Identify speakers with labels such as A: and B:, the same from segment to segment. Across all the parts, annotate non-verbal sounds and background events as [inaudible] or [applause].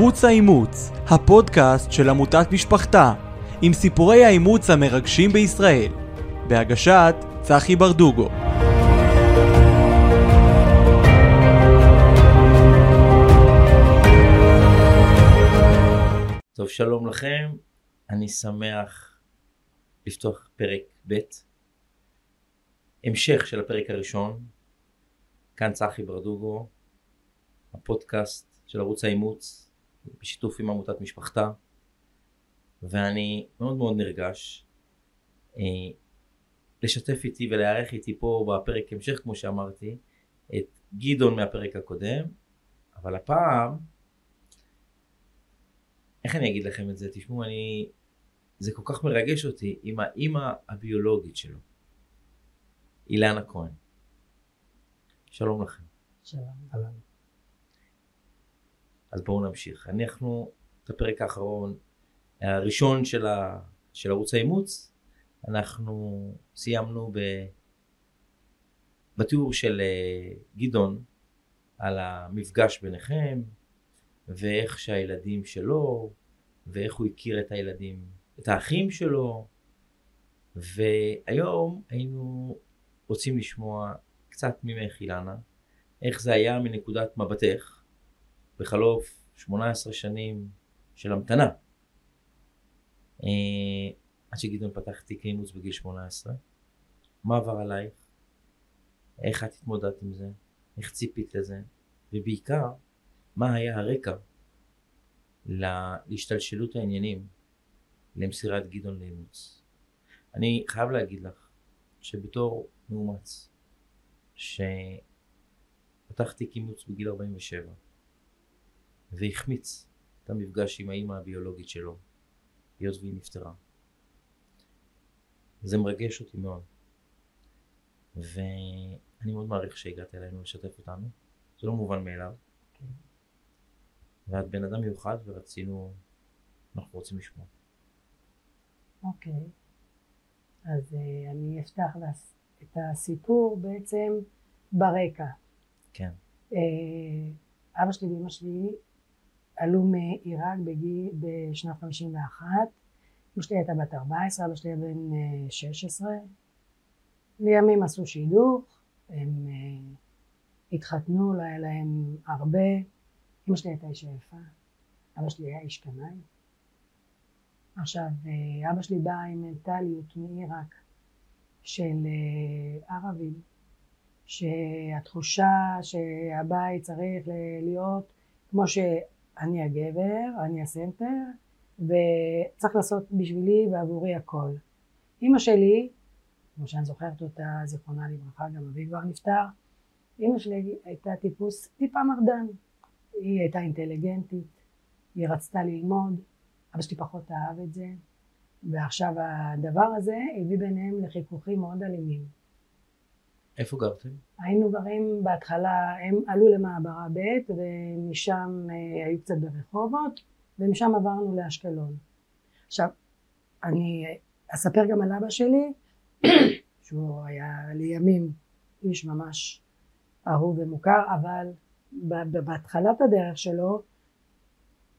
A: ערוץ האימוץ, הפודקאסט של עמותת משפחתה, עם סיפורי האימוץ המרגשים בישראל, בהגשת צחי ברדוגו.
B: טוב, שלום לכם, אני שמח לפתוח פרק ב', המשך של הפרק הראשון, כאן צחי ברדוגו, הפודקאסט של ערוץ האימוץ, בשיתוף עם עמותת משפחתה, ואני מאוד מאוד נרגש אה, לשתף איתי ולארח איתי פה בפרק המשך, כמו שאמרתי, את גדעון מהפרק הקודם, אבל הפעם, איך אני אגיד לכם את זה? תשמעו, אני... זה כל כך מרגש אותי עם האימא הביולוגית שלו, אילנה כהן. שלום לכם.
C: שלום.
B: אז בואו נמשיך. אנחנו, את הפרק האחרון, הראשון של, ה, של ערוץ האימוץ, אנחנו סיימנו ב, בתיאור של אה, גדעון על המפגש ביניכם, ואיך שהילדים שלו, ואיך הוא הכיר את הילדים, את האחים שלו, והיום היינו רוצים לשמוע קצת ממך אילנה, איך זה היה מנקודת מבטך בחלוף 18 שנים של המתנה. אה, עד שגדעון פתח תיק אימוץ בגיל 18, מה עבר עלייך? איך את התמודדת עם זה? איך ציפית לזה? ובעיקר, מה היה הרקע להשתלשלות העניינים למסירת גדעון לאימוץ? אני חייב להגיד לך שבתור מאומץ, שפתח תיק אימוץ בגיל 47, והחמיץ את המפגש עם האימא הביולוגית שלו, היות והיא נפטרה. זה מרגש אותי מאוד. ואני מאוד מעריך שהגעת אלינו לשתף אותנו. זה לא מובן מאליו. ואת בן אדם מיוחד ורצינו, אנחנו רוצים לשמוע.
C: אוקיי. אז uh, אני אפתח לס- את הסיפור בעצם ברקע.
B: כן.
C: Uh, אבא שלי ואמא שלי עלו מעיראק בשנת 51. אמא שלי הייתה בת 14, אבא שלי היה בן uh, 16. לימים עשו שידוך, הם uh, התחתנו, לא היה להם הרבה. אמא שלי הייתה אישה יפה, אבא שלי היה איש קנאי. עכשיו, אה, אבא שלי בא עם מנטליות מעיראק של אה, ערבים, שהתחושה שהבית צריך להיות כמו שאני הגבר, אני הסנטר, וצריך לעשות בשבילי ועבורי הכל. אימא שלי, כמו שאני זוכרת אותה, זיכרונה לברכה, גם אבי כבר נפטר, אימא שלי הייתה טיפוס טיפה מרדן. היא הייתה אינטליגנטית, היא רצתה ללמוד, אבא שלי פחות אהב את זה, ועכשיו הדבר הזה הביא ביניהם לחיכוכים מאוד אלימים.
B: איפה גרתם?
C: היינו גרים בהתחלה, הם עלו למעברה ב' ומשם אה, היו קצת ברחובות, ומשם עברנו לאשקלון. עכשיו, אני אספר גם על אבא שלי, [coughs] שהוא היה לימים איש ממש אהוב ומוכר, אבל בהתחלת הדרך שלו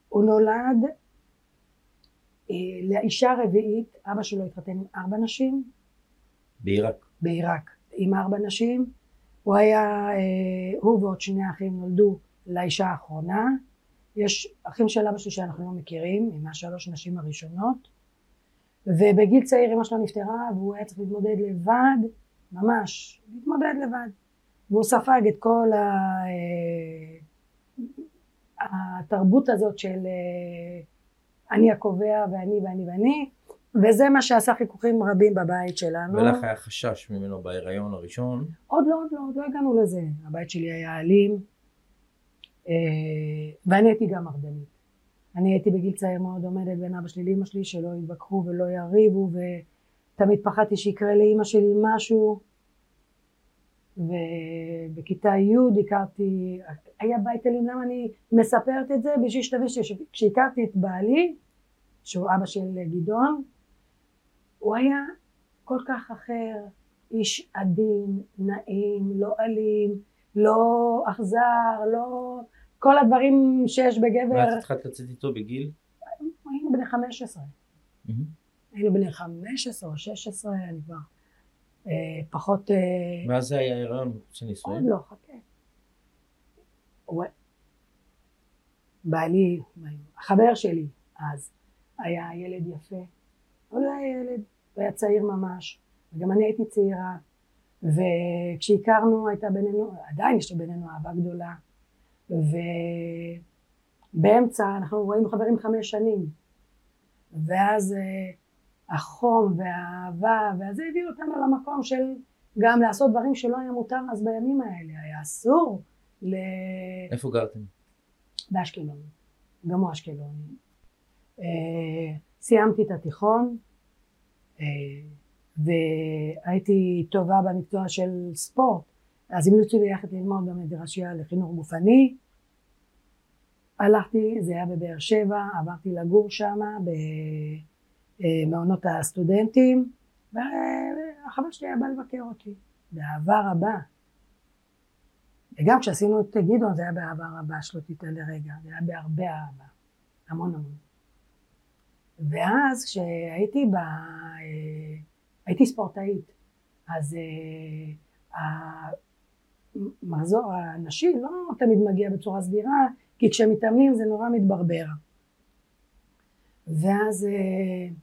C: הוא נולד אה, לאישה רביעית, אבא שלו התחתן עם ארבע נשים
B: בעיראק.
C: בעיראק עם ארבע נשים, הוא היה, אה, הוא ועוד שני אחים נולדו לאישה האחרונה, יש אחים של אבא שלי שאנחנו לא מכירים, עם השלוש נשים הראשונות, ובגיל צעיר אמא שלו נפטרה והוא היה צריך להתמודד לבד, ממש, להתמודד לבד, והוא ספג את כל ה... אה, התרבות הזאת של אה, אני הקובע ואני ואני ואני, וזה מה שעשה חיכוכים רבים בבית שלנו.
B: ולך היה חשש ממנו בהיריון הראשון.
C: עוד לא, עוד לא, עוד לא הגענו לזה. הבית שלי היה אלים, אה, ואני הייתי גם מרדנית. אני הייתי בגיל צעיר מאוד עומדת בין אבא שלי לאמא שלי, שלא יתווכחו ולא יריבו, ותמיד פחדתי שיקרה לאמא שלי משהו. ובכיתה י' הכרתי, היה בית אלים, למה אני מספרת את זה? בשביל שתבין שכשהכרתי את בעלי, שהוא אבא של גדעון, הוא היה כל כך אחר, איש עדין, נעים, לא אלים, לא אכזר, לא כל הדברים שיש בגבר,
B: התחלת לצאת איתו בגיל?
C: היינו בני 15.
B: מהמם.
C: היינו בני 15 או 16, אני כבר אה, פחות... אה,
B: ואז זה היה הריון מחוץ
C: עוד
B: לנישואים?
C: לא, חכה. הוא- בעלי, החבר שלי אז, היה ילד יפה, אבל הוא היה ילד, הוא היה צעיר ממש, וגם אני הייתי צעירה, וכשהכרנו הייתה בינינו, עדיין יש בינינו אהבה גדולה, ובאמצע אנחנו היינו חברים חמש שנים, ואז אה, החום והאהבה, וזה הביא אותנו למקום של גם לעשות דברים שלא היה מותר אז בימים האלה, היה אסור ל...
B: איפה גרתם?
C: באשקלון, גם הוא אשקלוני. סיימתי את התיכון אה, והייתי טובה במקצוע של ספורט, אז המליצו לי ללכת ללמוד במדרשייה לחינוך גופני. הלכתי, זה היה בבאר שבע, עברתי לגור שם במעונות הסטודנטים, והחבר שלי היה בא לבקר אותי, באהבה רבה. וגם כשעשינו את גדעון זה היה באהבה רבה, שלא תיתן לרגע, זה היה בהרבה אהבה, המון המון. ואז כשהייתי ב... אה, הייתי ספורטאית, אז אה, המחזור הנשי לא תמיד מגיע בצורה סדירה, כי כשמתאמנים זה נורא מתברבר. ואז אה,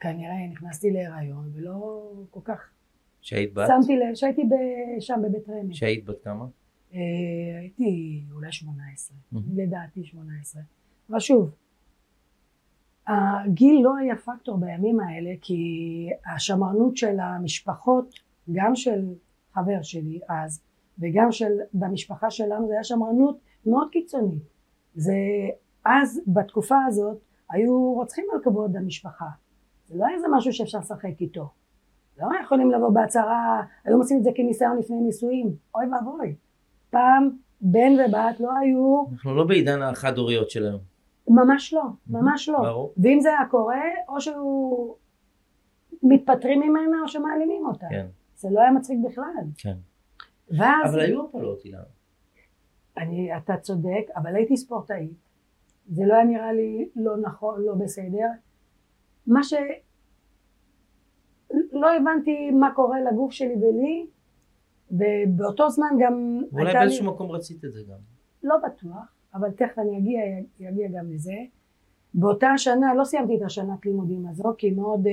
C: כנראה נכנסתי להיריון ולא כל כך
B: שהיית בת?
C: שמתי לב שהייתי שם בבית רמי.
B: שהיית בת כמה?
C: הייתי אולי 18,
B: מהמם.
C: לדעתי 18. אבל שוב, הגיל לא היה פקטור בימים האלה כי השמרנות של המשפחות, גם של חבר שלי אז, וגם של, במשפחה שלנו, זה היה שמרנות מאוד קיצונית. זה, אז בתקופה הזאת היו רוצחים על כבוד המשפחה. זה לא היה איזה משהו שאפשר לשחק איתו. לא יכולים לבוא בהצהרה, היו עושים את זה כניסיון לפני נישואים, אוי ואבוי. פעם בן ובת לא היו,
B: אנחנו לא בעידן החד-הוריות של היום.
C: ממש לא, ממש לא.
B: ברור.
C: ואם זה היה קורה, או שהוא מתפטרים ממנה או שמעלימים אותה.
B: כן,
C: זה לא היה מצחיק בכלל.
B: כן.
C: ואז,
B: אבל היו הפלות, אילן.
C: אני, אתה צודק, אבל הייתי ספורטאית. זה לא היה נראה לי לא נכון, לא בסדר. מה ש... לא הבנתי מה קורה לגוף שלי ולי, ובאותו זמן גם
B: ואולי
C: הייתה לי...
B: באיזשהו מקום רצית את זה גם.
C: לא בטוח, אבל תכף אני אגיע, אגיע גם לזה. באותה שנה, לא סיימתי את השנת לימודים הזו, כי מאוד, אה,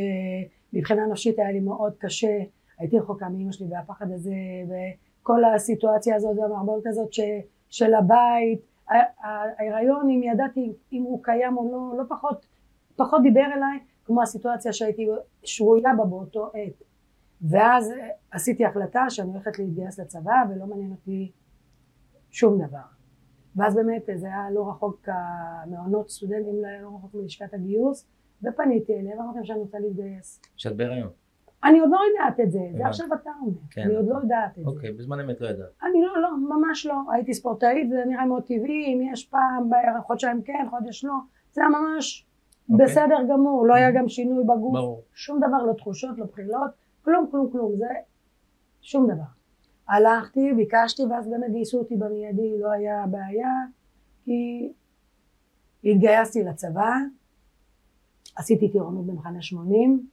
C: מבחינה נפשית היה לי מאוד קשה, הייתי רחוקה מאמא שלי והפחד הזה, וכל הסיטואציה הזאת והמערבולת הזאת ש, של הבית, ההיריון, אם ידעתי אם הוא קיים או לא, לא פחות, פחות דיבר אליי, כמו הסיטואציה שהייתי שרויה בה באותו עת. ואז אה, עשיתי החלטה שאני הולכת להתגייס לצבא ולא מעניין אותי שום דבר. ואז באמת זה היה לא רחוק, המעונות סטודנטים לא לא רחוק מלשכת הגיוס, ופניתי אליהם ואמרתי שאני רוצה להתגייס.
B: שאת בהיריון.
C: אני עוד לא יודעת את זה. זה עכשיו אתה אומר,
B: כן.
C: אני עוד לא יודעת את זה.
B: אוקיי, בזמן אמת לא ידעת.
C: אני לא, לא, ממש לא, הייתי ספורטאית, זה נראה מאוד טבעי, אם יש פעם, חודשיים כן, חודש לא, זה היה ממש
B: אוקיי.
C: בסדר גמור, לא היה גם שינוי בגוף,
B: ברור.
C: שום דבר, לא תחושות, לא בחילות, כלום, כלום, כלום, זה שום דבר. הלכתי, ביקשתי, ואז באמת גייסו אותי במיידי, לא היה בעיה, כי התגייסתי לצבא, עשיתי טירונות במחנה 80,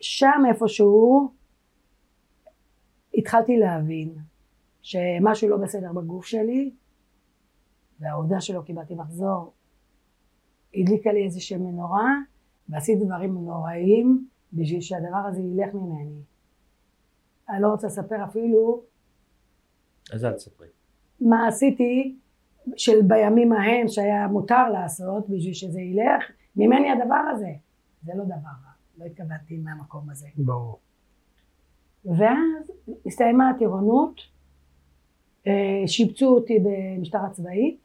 C: שם איפשהו התחלתי להבין שמשהו לא בסדר בגוף שלי, והעובדה שלא קיבלתי מחזור הדליקה לי איזושהי מנורה, ועשיתי דברים נוראיים בשביל שהדבר הזה ילך ממני. אני לא רוצה לספר אפילו
B: אז אל תספרי.
C: מה עשיתי של בימים ההם שהיה מותר לעשות בשביל שזה ילך ממני הדבר הזה. זה לא דבר רע, לא התכוונתי מהמקום הזה.
A: ברור.
C: ואז הסתיימה הטירונות, אה, שיבצו אותי במשטרה צבאית,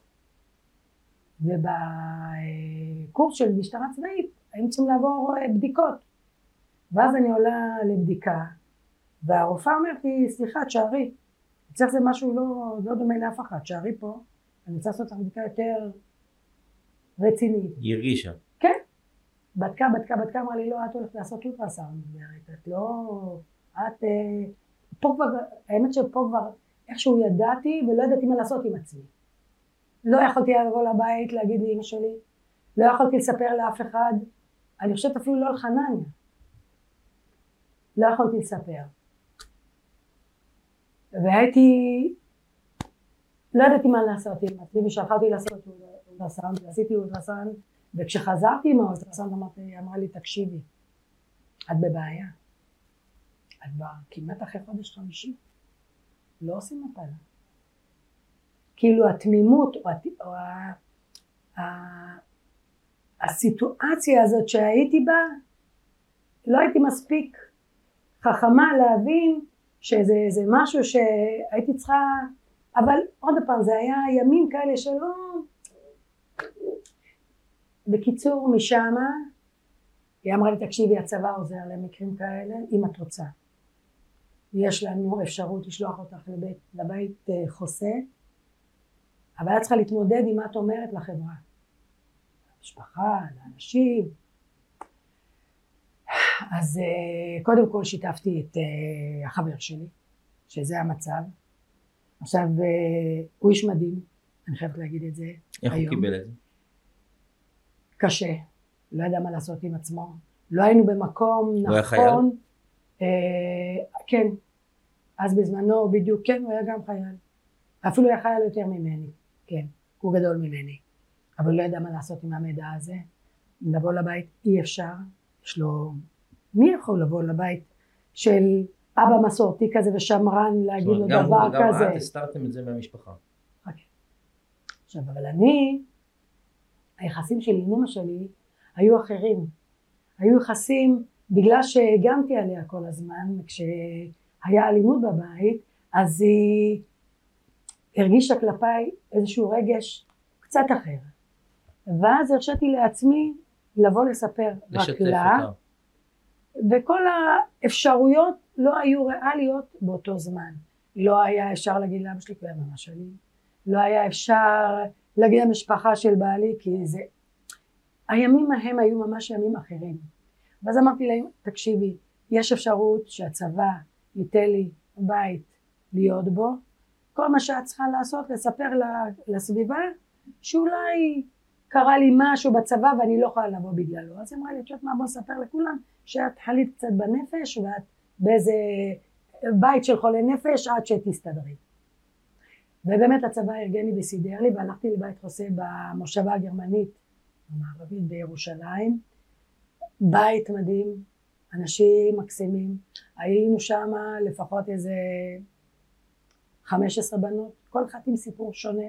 C: ובקורס של משטרה צבאית היינו צריכים לעבור אה, בדיקות. ואז אני עולה לבדיקה, והרופאה אומרת לי, סליחה, תשארי. אצלך זה משהו לא, לא דומה לאף אחד, תשארי פה, אני רוצה לעשות לך בדיקה יותר רצינית.
B: היא הרגישה.
C: כן. בדקה, בדקה, בדקה, אמרה לי, לא, את הולכת לעשות אולטרסאונד את לא... את... אה, פה כבר, האמת שפה כבר איכשהו ידעתי ולא ידעתי מה לעשות עם עצמי. לא יכולתי לבוא לבית להגיד לאמא שלי, לא יכולתי לספר לאף אחד, אני חושבת אפילו לא לחנניה. לא יכולתי לספר. והייתי, לא ידעתי מה לעשות עם עצמי, ושלחה לעשות אולטרסאונד, ועשיתי אולטרסאונד, וכשחזרתי עם האולטרסאונד אמרתי, אמרה לי, תקשיבי, את בבעיה. את באה כמעט אחרי חודש חמישי, לא עושים מפלה. כאילו התמימות או, הת... או ה... ה... הסיטואציה הזאת שהייתי בה, לא הייתי מספיק חכמה להבין שזה משהו שהייתי צריכה, אבל עוד פעם זה היה ימים כאלה שלא, בקיצור משמה היא אמרה לי תקשיבי הצבא עוזר למקרים כאלה אם את רוצה. יש לנו אפשרות לשלוח אותך לבית, לבית אה, חוסה אבל את צריכה להתמודד עם מה את אומרת לחברה. למשפחה, לאנשים אז אה, קודם כל שיתפתי את אה, החבר שלי שזה המצב. עכשיו הוא איש מדהים אני חייבת להגיד את זה
B: איך
C: היום.
B: הוא קיבל את זה?
C: קשה, לא ידע מה לעשות עם עצמו, לא היינו במקום
B: הוא היה
C: נכון, אה, כן, אז בזמנו בדיוק, כן הוא היה גם חייל, אפילו היה חייל יותר ממני, כן, הוא גדול ממני, אבל לא ידע מה לעשות עם המידע הזה, לבוא לבית אי אפשר, יש לו, מי יכול לבוא לבית של אבא מסורתי כזה ושמרן להגיד לו
B: גם
C: דבר
B: הוא
C: כזה,
B: את הסתרתם את זה מהמשפחה.
C: עכשיו אבל אני היחסים שלי עם אמא שלי היו אחרים. היו יחסים בגלל שהגנתי עליה כל הזמן, כשהיה אלימות בבית, אז היא הרגישה כלפיי איזשהו רגש קצת אחר. ואז הרשיתי לעצמי לבוא לספר רק לה,
B: אותה.
C: וכל האפשרויות לא היו ריאליות באותו זמן. לא היה אפשר להגיד לאבא שלי כואב ממש שלי, לא היה אפשר להגיד למשפחה של בעלי כי זה... הימים ההם היו ממש ימים אחרים. ואז אמרתי להם, תקשיבי, יש אפשרות שהצבא ייתן לי בית להיות בו, כל מה שאת צריכה לעשות לספר לסביבה שאולי קרה לי משהו בצבא ואני לא יכולה לבוא בגללו. אז היא אמרה לי, את יודעת מה, בוא נספר לכולם שאת חלית קצת בנפש ואת באיזה בית של חולי נפש עד שתסתדרי. ובאמת הצבא ארגן לי וסידר לי והלכתי לבית חוסה במושבה הגרמנית המערבית בירושלים. בית מדהים, אנשים מקסימים. היינו שם לפחות איזה 15 בנות, כל אחת עם סיפור שונה.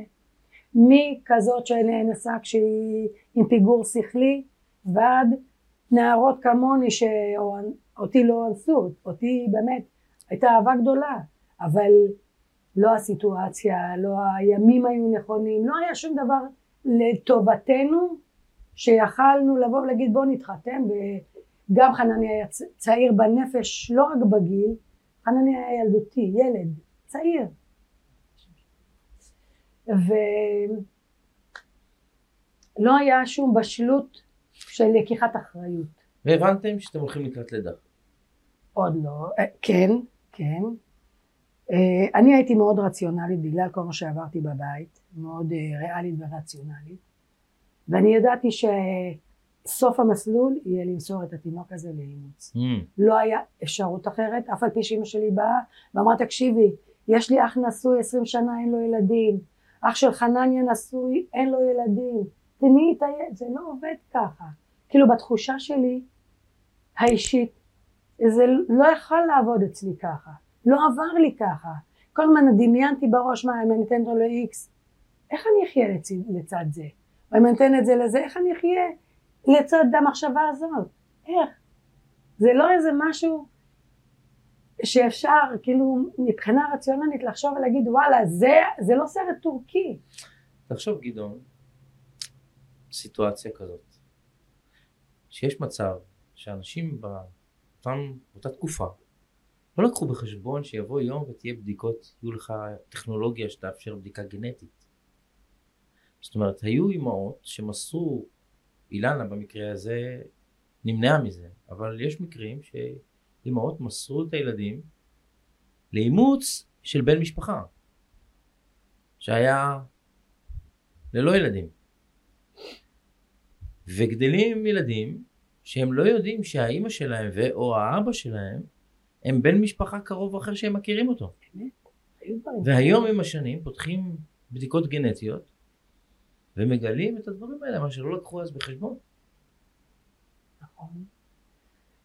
C: מכזאת שנאנסה כשהיא עם פיגור שכלי ועד נערות כמוני שאותי לא אנסו, אותי באמת הייתה אהבה גדולה, אבל לא הסיטואציה, לא הימים היו נכונים, לא היה שום דבר לטובתנו שיכלנו לבוא ולהגיד בוא נתחתן. וגם חנני היה צעיר בנפש לא רק בגיל, חנני היה ילדותי, ילד, צעיר ולא היה שום בשלות של לקיחת אחריות.
B: והבנתם שאתם הולכים לקראת לידה.
C: עוד לא, אה, כן, כן. אה, אני הייתי מאוד רציונלית בגלל כל מה שעברתי בבית, מאוד אה, ריאלית ורציונלית, ואני ידעתי שסוף המסלול יהיה למסור את התינוק הזה לאימוץ.
B: Mm.
C: לא היה אפשרות אחרת, אף על פי שאימא שלי באה ואמרה תקשיבי, יש לי אח נשוי עשרים שנה אין לו ילדים, אח של חנניה נשוי אין לו ילדים, תני את הילד, זה לא עובד ככה. כאילו בתחושה שלי האישית זה לא יכול לעבוד אצלי ככה, לא עבר לי ככה. כל הזמן דמיינתי בראש מה אם אני אתן אותו ל-X, איך אני אחיה לצד, לצד זה? או אם אני אתן את זה לזה, איך אני אחיה לצד המחשבה הזאת? איך? זה לא איזה משהו שאפשר כאילו מבחינה רציונלית לחשוב ולהגיד וואלה זה, זה לא סרט טורקי.
B: תחשוב גדעון, סיטואציה כזאת, שיש מצב שאנשים באותם, באותה תקופה לא לקחו בחשבון שיבוא יום ותהיה בדיקות, יהיו לך טכנולוגיה שתאפשר בדיקה גנטית. זאת אומרת, היו אימהות שמסרו, אילנה במקרה הזה נמנעה מזה, אבל יש מקרים שאימהות מסרו את הילדים לאימוץ של בן משפחה, שהיה ללא ילדים. וגדלים ילדים שהם לא יודעים שהאימא שלהם ו/או האבא שלהם הם בן משפחה קרוב אחר שהם מכירים אותו. והיום. עם השנים פותחים בדיקות גנטיות ומגלים את הדברים האלה, מה שלא לקחו אז בחשבון.
C: נכון.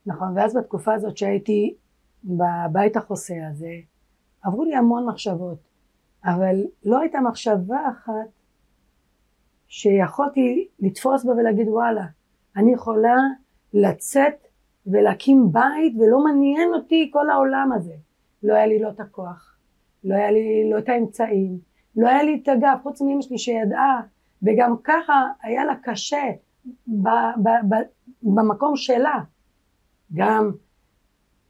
C: נכון, ואז בתקופה הזאת שהייתי בבית החוסה הזה, עברו לי המון מחשבות, אבל לא הייתה מחשבה אחת שיכולתי לתפוס בה ולהגיד וואלה, אני יכולה לצאת ולהקים בית ולא מעניין אותי כל העולם הזה. לא היה לי לא את הכוח, לא היה לי לא את האמצעים, לא היה לי את הגב, חוץ מאמא שלי שידעה, וגם ככה היה לה קשה ב, ב, ב, במקום שלה, גם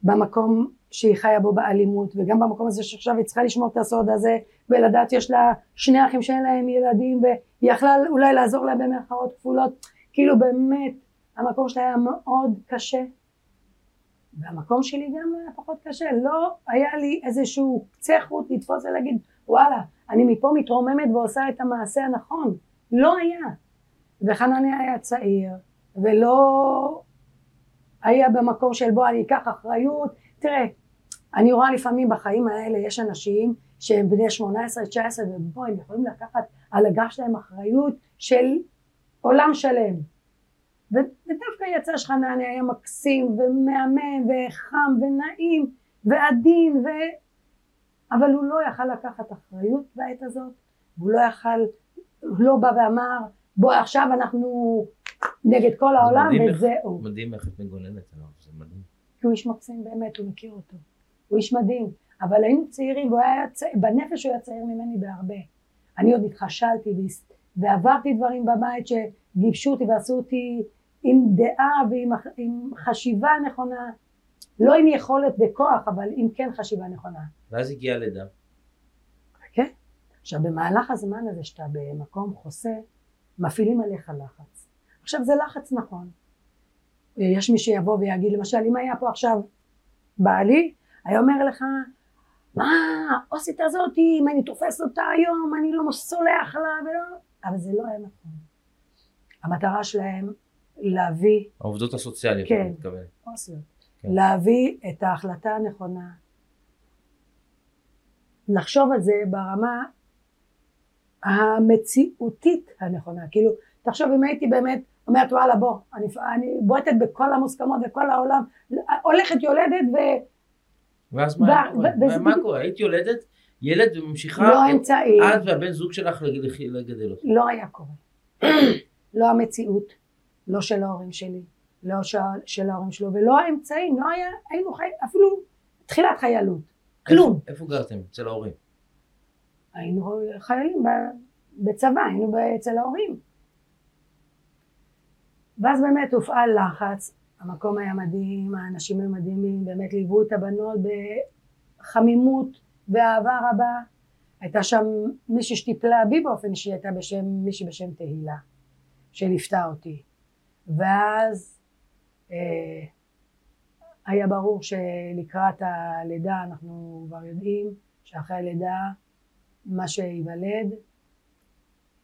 C: במקום שהיא חיה בו באלימות, וגם במקום הזה שעכשיו היא צריכה לשמור את הסוד הזה, ולדעת יש לה שני אחים שאין להם ילדים, והיא יכלה אולי לעזור להם במרכאות כפולות, כאילו באמת המקום שלה היה מאוד קשה, והמקום שלי גם היה פחות קשה, לא היה לי איזשהו קצה חוט לתפוס ולהגיד וואלה, אני מפה מתרוממת ועושה את המעשה הנכון, לא היה. וחנניה היה צעיר, ולא היה במקום של בוא אני אקח אחריות, תראה, אני רואה לפעמים בחיים האלה יש אנשים שהם בני 18, 19 ובוא הם יכולים לקחת על הגב שלהם אחריות של עולם שלם. ודווקא יצא שחנניה היה מקסים ומהמם וחם ונעים ועדין ו... אבל הוא לא יכל לקחת אחריות בעת הזאת, והוא לא יכל, הוא לא בא ואמר בוא עכשיו אנחנו נגד כל העולם וזהו.
B: מדהים איך את מגוננת עליו, זה מדהים.
C: כי הוא איש מקסים באמת, הוא מכיר אותו. הוא איש מדהים. אבל היינו צעירים, והוא היה צעיר, בנפש הוא היה צעיר ממני בהרבה. אני עוד התחשלתי ועברתי דברים בבית שגיבשו אותי ועשו אותי עם דעה ועם עם חשיבה נכונה. לא עם יכולת וכוח, אבל עם כן חשיבה נכונה.
B: ואז הגיעה לידה.
C: כן? עכשיו במהלך הזמן הזה שאתה במקום חוסה, מפעילים עליך לחץ. עכשיו זה לחץ נכון. יש מי שיבוא ויגיד למשל אם היה פה עכשיו בעלי, היה אומר לך מה עושית הזאתי אם אני תופס אותה היום אני לא סולח לה ולא אבל זה לא היה נכון. המטרה שלהם להביא
B: העובדות הסוציאליות,
C: כן. אוסלו.
B: כן.
C: להביא את ההחלטה הנכונה, לחשוב על זה ברמה המציאותית הנכונה, כאילו תחשוב אם הייתי באמת אומרת וואלה בוא, אני, אני בועטת בכל המוסכמות וכל העולם, הולכת יולדת ו...
B: ואז מה
C: ו-
B: היה קורה?
C: ו-
B: מה קורה? היית יולדת ילד וממשיכה
C: לא אמצעים,
B: את והבן זוג שלך לג- לגדל אותו.
C: לא היה קורה. לא המציאות, לא של ההורים שלי, לא של, של ההורים שלו, ולא האמצעים, לא היה, היינו חי... אפילו תחילת חיילות, כלום.
B: איפה- איפה גרתם? אצל ההורים.
C: היינו חיילים ב- בצבא, היינו אצל ההורים. ואז באמת הופעל לחץ, המקום היה מדהים, האנשים היו מדהימים, באמת ליוו את הבנות בחמימות ואהבה רבה. הייתה שם מישהי שטיפלה בי באופן אישי, הייתה בשם, מישהי בשם תהילה, שליוותה אותי. ואז אה, היה ברור שלקראת הלידה אנחנו כבר יודעים שאחרי הלידה מה שייוולד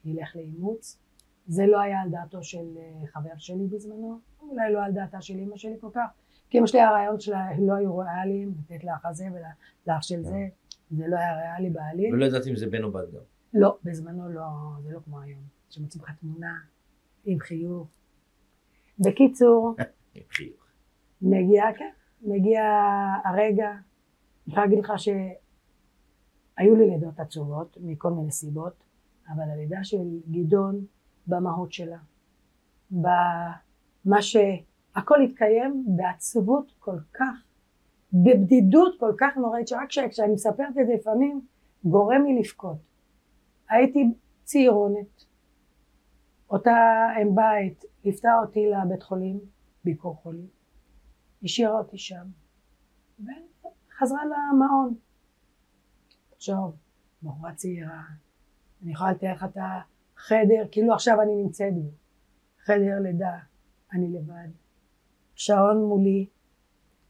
C: ילך לאימוץ. זה לא היה על דעתו של אה, חבר שלי בזמנו, אולי לא על דעתה של אמא שלי כל כך, כי אמא שלי הרעיון שלה לא היו ריאליים, לתת לאח הזה ולאח של זה, זה לא היה ריאלי בעליל.
B: ולא ידעתי אם זה בן או בת גם.
C: לא, בזמנו לא, זה לא כמו היום, שמוצאים לך תמונה עם חיוך. בקיצור, [laughs]
B: עם חיוך.
C: מגיע, כן, מגיע הרגע, אני יכולה להגיד לך שהיו לי לידות עצובות מכל מיני סיבות, אבל הלידה של גדעון במהות שלה, במה שהכל התקיים בעצבות כל כך, בבדידות כל כך נוראית, שרק כש- כשאני מספרת את זה לפעמים גורם לי לבכות. הייתי צעירונת, אותה אם בית ליוותה אותי לבית חולים, ביקור חולים, השאירה אותי שם, וחזרה למעון. תחשוב, בחורה צעירה, אני יכולה לתאר לך את חדר, כאילו עכשיו אני נמצאת בו. חדר לידה, אני לבד. שעון מולי,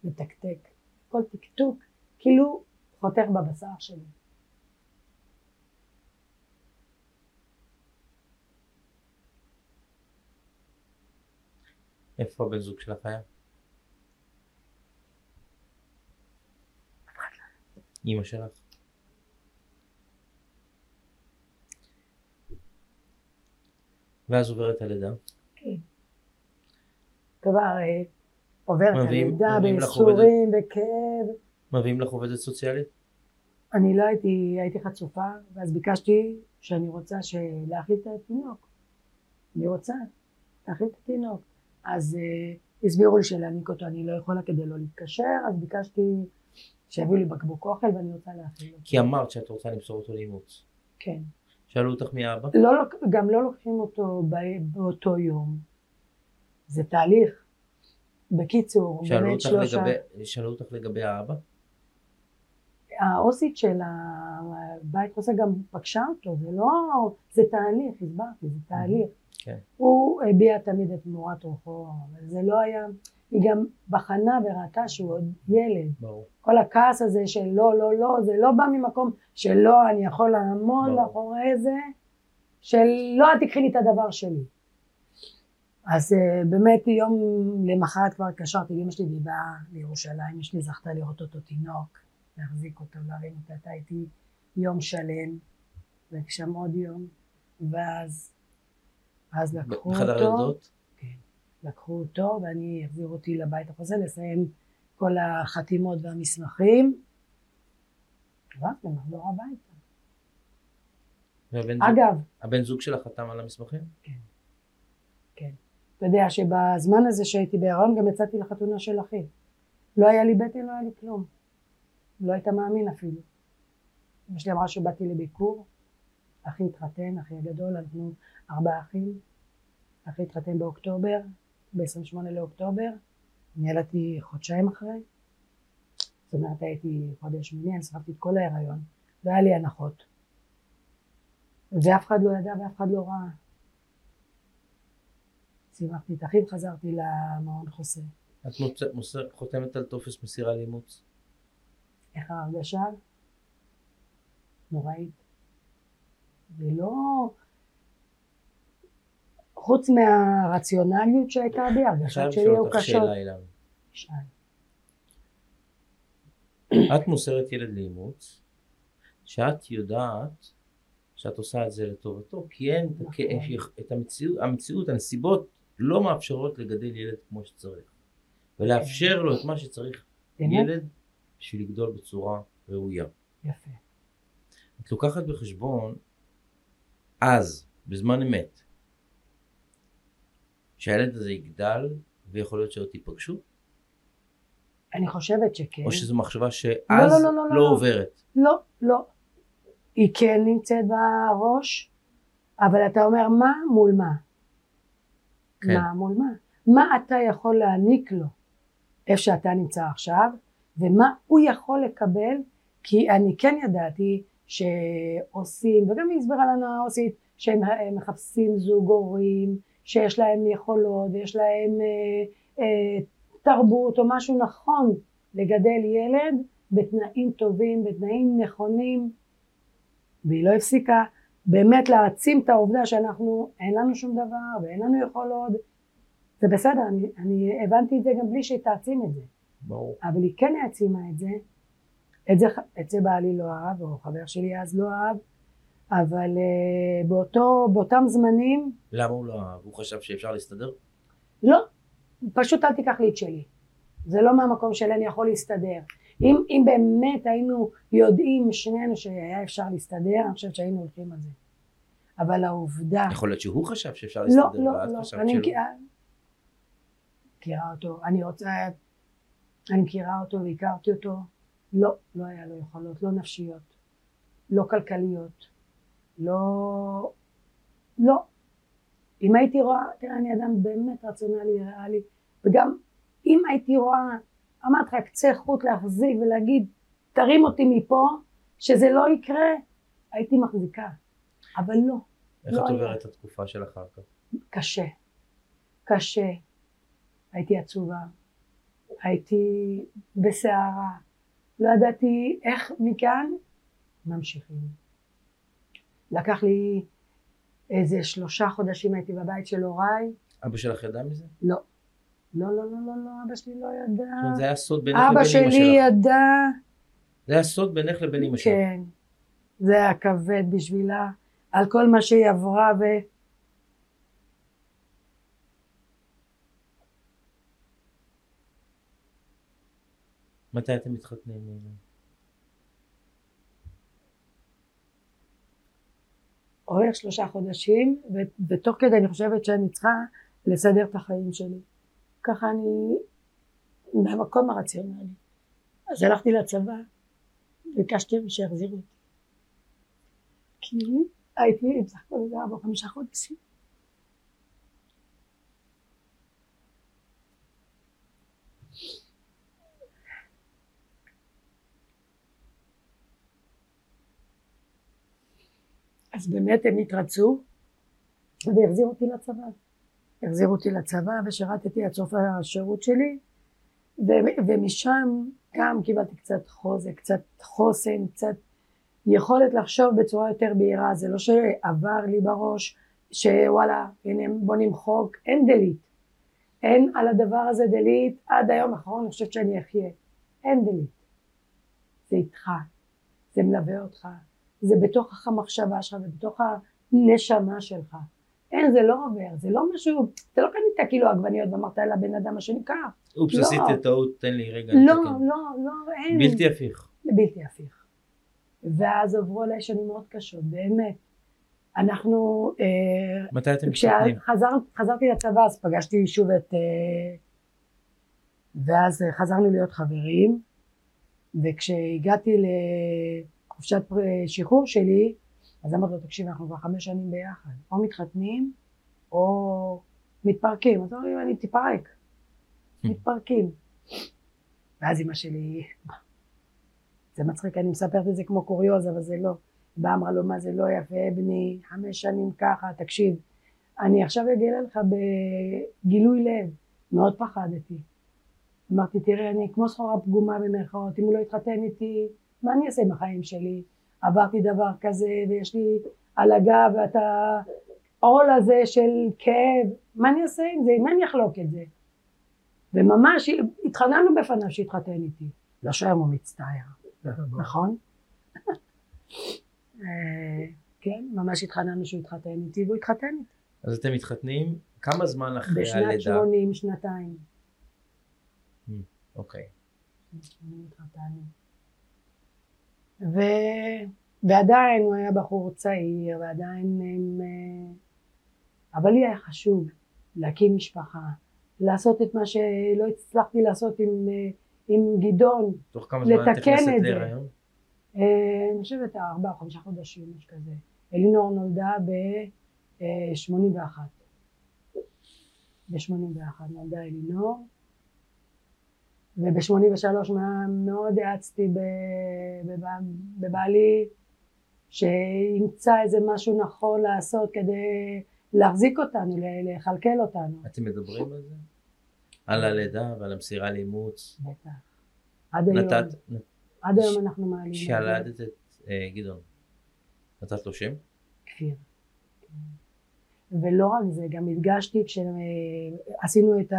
C: מתקתק. כל טקטוק, כאילו חותך בבשר שלי.
B: איפה הבן זוג שלך היה? לא אימא שלך? ואז עוברת הלידה.
C: כבר אה, עוברת הלידה בייסורים, בכאב.
B: מביאים לך עובדת סוציאלית?
C: אני לא הייתי, הייתי חצופה, ואז ביקשתי שאני רוצה להאכיל את התינוק. אני רוצה להאכיל את התינוק. אז uh, הסבירו לי שלהעניק אותו אני לא יכולה כדי לא להתקשר, אז ביקשתי שיביאו לי בקבוק אוכל ואני רוצה להאכיל אותו.
B: כי אמרת שאת רוצה למסור אותו לאימוץ.
C: כן.
B: שאלו אותך מי האבא?
C: לא, גם לא לוקחים אותו באותו יום. זה תהליך. בקיצור, באמת שלושה...
B: לגבי- שאלו אותך לגבי האבא?
C: העו"סית של הבית חוסה גם פגשה אותו, זה לא... זה תהליך, הסברתי, זה תהליך.
B: כן.
C: הוא הביע תמיד את מורת רוחו, אבל זה לא היה... היא גם בחנה וראתה שהוא עוד ילד.
B: ברור.
C: כל הכעס הזה של לא, לא, לא, זה לא בא ממקום של לא, אני יכול לעמוד. מאחורי זה, של לא, אל תקחי לי את הדבר שלי. אז uh, באמת יום למחרת כבר התקשרתי לאמא שלי והיא באה לירושלים, אמא שלי זכתה לראות אותו תינוק, להחזיק אותו, להרים אותו, הייתה איתי יום שלם, ושם עוד יום, ואז, אז לקחו
B: בחדר
C: אותו,
B: הילדות?
C: לקחו אותו ואני החזירו אותי לבית החוזה לסיים כל החתימות והמסמכים. ואז נחזור הביתה.
B: זוג-
C: אגב,
B: הבן זוג שלך חתם על המסמכים?
C: אתה יודע שבזמן הזה שהייתי בהיריון גם יצאתי לחתונה של אחי. לא היה לי בטן, לא היה לי כלום. לא היית מאמין אפילו. אמא שלי אמרה שבאתי לביקור, אחי התחתן, אחי הגדול, אנחנו ארבעה אחים. אחי התחתן באוקטובר, ב-28 לאוקטובר, אני ילדתי חודשיים אחרי. זאת אומרת הייתי חודש שמיני, אני סחבתי את כל ההיריון, לא היה לי הנחות. וזה אף אחד לא ידע ואף אחד לא ראה. צימחתי את אחיו, חזרתי למעון חוסה.
B: את מוצא, מוסר, חותמת על טופס מסירה לאימוץ?
C: איך ההרגשה? נוראית. ולא... חוץ מהרציונליות שהייתה בי,
B: חייב
C: הרגשות שלי היו קשות. שאל. [coughs]
B: את מוסרת ילד לאימוץ, שאת יודעת שאת עושה את זה לטובתו, כי אין,
C: נכון.
B: את המציאות, המציאות, הנסיבות לא מאפשרות לגדל ילד כמו שצריך, ולאפשר לו את מה שצריך? ילד בשביל לגדול בצורה ראויה.
C: יפה.
B: את לוקחת בחשבון אז, בזמן אמת, שהילד הזה יגדל ויכול להיות שעוד תיפגשו,
C: אני חושבת שכן.
B: או שזו מחשבה שאז
C: לא, לא, לא, לא,
B: לא
C: לא.
B: עוברת.
C: לא, לא. היא כן נמצאת בראש, אבל אתה אומר מה מול מה?
B: כן.
C: מה מול מה? מה אתה יכול להעניק לו איפה שאתה נמצא עכשיו, ומה הוא יכול לקבל, כי אני כן ידעתי שעושים, וגם היא הסבירה לנו העו"סית, שהם אה, מחפשים זוג הורים, שיש להם יכולות ויש להם אה, אה, תרבות או משהו נכון לגדל ילד בתנאים טובים, בתנאים נכונים, והיא לא הפסיקה באמת להעצים את העובדה שאנחנו, אין לנו שום דבר ואין לנו יכולות, זה בסדר, אני, אני הבנתי את זה גם בלי שהיא תעצים את זה,
B: ברור.
C: אבל היא כן העצימה את זה, את זה, את זה בעלי לא אהב, או חבר שלי אז לא אהב, אבל uh, באותו, באותם זמנים,
B: למה הוא לא אהב? הוא חשב שאפשר להסתדר?
C: לא, פשוט אל תיקח לי את שלי. זה לא מהמקום של אני יכול להסתדר. אם, אם באמת היינו יודעים שנינו שהיה אפשר להסתדר, אני חושבת שהיינו הולכים על זה. אבל העובדה...
B: יכול להיות שהוא חשב שאפשר
C: לא,
B: להסתדר,
C: לא,
B: ואת
C: לא.
B: חשבת
C: אני
B: שלא.
C: מכירה מכירה אותו, אני רוצה... אני מכירה אותו והכרתי אותו. לא, לא היה לו יכולות, לא נפשיות, לא כלכליות, לא... לא. אם הייתי רואה, תראה, אני אדם באמת רציונלי, ריאלי, וגם אם הייתי רואה, אמרתי לך, קצה חוט להחזיק ולהגיד, תרים אותי מפה, שזה לא יקרה, הייתי מחזיקה. אבל לא,
B: איך
C: לא
B: את. עוברת את התקופה של אחר כך?
C: קשה. קשה. הייתי עצובה, הייתי בסערה, לא ידעתי איך מכאן ממשיכים. לקח לי איזה שלושה חודשים הייתי בבית של הוריי,
B: אבא שלך ידע מזה?
C: לא. לא, לא, לא, לא, לא, אבא שלי לא ידע.
B: זאת אומרת, זה היה סוד בינך לבין
C: אבא
B: אמא
C: שלי
B: שלך.
C: ידע,
B: זה היה סוד בינך לבין אמא שלך.
C: כן. זה היה כבד בשבילה, על כל מה שהיא עברה ו...
B: מתי אתם מתחתנים?
C: הולך שלושה חודשים, ותוך כדי אני חושבת שאני צריכה לסדר את החיים שלי. ככה אני מהמקום הרציונלי. אז הלכתי לצבא, ביקשתי שיחזירו אותי. כי הייתי בסך הכל איזה ארבע חמישה חודשים. אז באמת הם התרצו והחזירו אותי לצבא. החזירו אותי לצבא ושירתתי עד סוף השירות שלי ו- ומשם גם קיבלתי קצת חוזק, קצת חוסן, קצת יכולת לחשוב בצורה יותר בהירה, זה לא שעבר לי בראש שוואלה הנה בוא נמחוק, אין דלית, אין על הדבר הזה דלית. עד היום האחרון אני חושבת שאני אחיה, אין דלית, זה איתך, זה מלווה אותך, זה בתוך המחשבה שלך ובתוך הנשמה שלך. אין, זה לא עובר, זה לא משהו, אתה לא קנית כאילו עגבניות ואמרת לבן אדם השני קח.
B: אופס,
C: לא.
B: עשיתי טעות, תן לי רגע
C: לא,
B: לתקן.
C: לא, לא, אין.
B: בלתי הפיך.
C: בלתי הפיך. ואז עברו עליי שנים מאוד קשות, באמת. אנחנו, אה,
B: מתי אתם מתחתנים?
C: כשחזרתי לצבא אז פגשתי שוב את... אה, ואז אה, חזרנו להיות חברים, וכשהגעתי לחופשת פר- שחרור שלי, אז אמרתי לו, תקשיב, אנחנו כבר חמש שנים ביחד, או מתחתנים, או מתפרקים. אז הוא אמר לי, אני תתפרק. מתפרקים. ואז אמא שלי, זה מצחיק, אני מספרת את זה כמו קוריוז, אבל זה לא. באה אמרה לו, מה זה לא יפה, בני, חמש שנים ככה, תקשיב, אני עכשיו אגלה לך בגילוי לב, מאוד פחדתי. אמרתי, תראה, אני כמו סחורה פגומה במרכאות, אם הוא לא יתחתן איתי, מה אני אעשה בחיים שלי? עברתי דבר כזה, ויש לי על הגב, ואתה עול הזה של כאב, מה אני אעשה עם זה? עם מה אני אחלוק את זה? וממש התחננו בפניו שיתחתן איתי. לא שהיום הוא מצטער, נכון? [laughs] אה, כן, ממש התחננו שהוא יתחתן איתי, והוא התחתן איתי.
B: אז אתם מתחתנים כמה זמן אחרי
C: בשנת
B: הלידה?
C: 80, שנתיים.
B: אוקיי.
C: בשנת התחתנו. ו... ועדיין הוא היה בחור צעיר, ועדיין הם... אה, אבל לי היה חשוב להקים משפחה, לעשות את מה שלא הצלחתי לעשות עם, אה, עם גדעון.
B: תוך כמה זמן את נכנסת. להיריון?
C: אה, אני חושבת ארבעה או חמישה חודשים, משהו כזה. אלינור נולדה ב-81. ב-81 נולדה אלינור. וב-83 מאוד האצתי בבעלי שימצא איזה משהו נכון לעשות כדי להחזיק אותנו, לכלכל אותנו.
B: אתם מדברים על זה? על הלידה ועל המסירה לאימוץ?
C: בטח. עד היום,
B: נתת,
C: עד היום אנחנו מעלים.
B: כשילדת את אה, גדעון, נתת לו שם?
C: כפיר. כן. ולא רק זה, גם הדגשתי כשעשינו את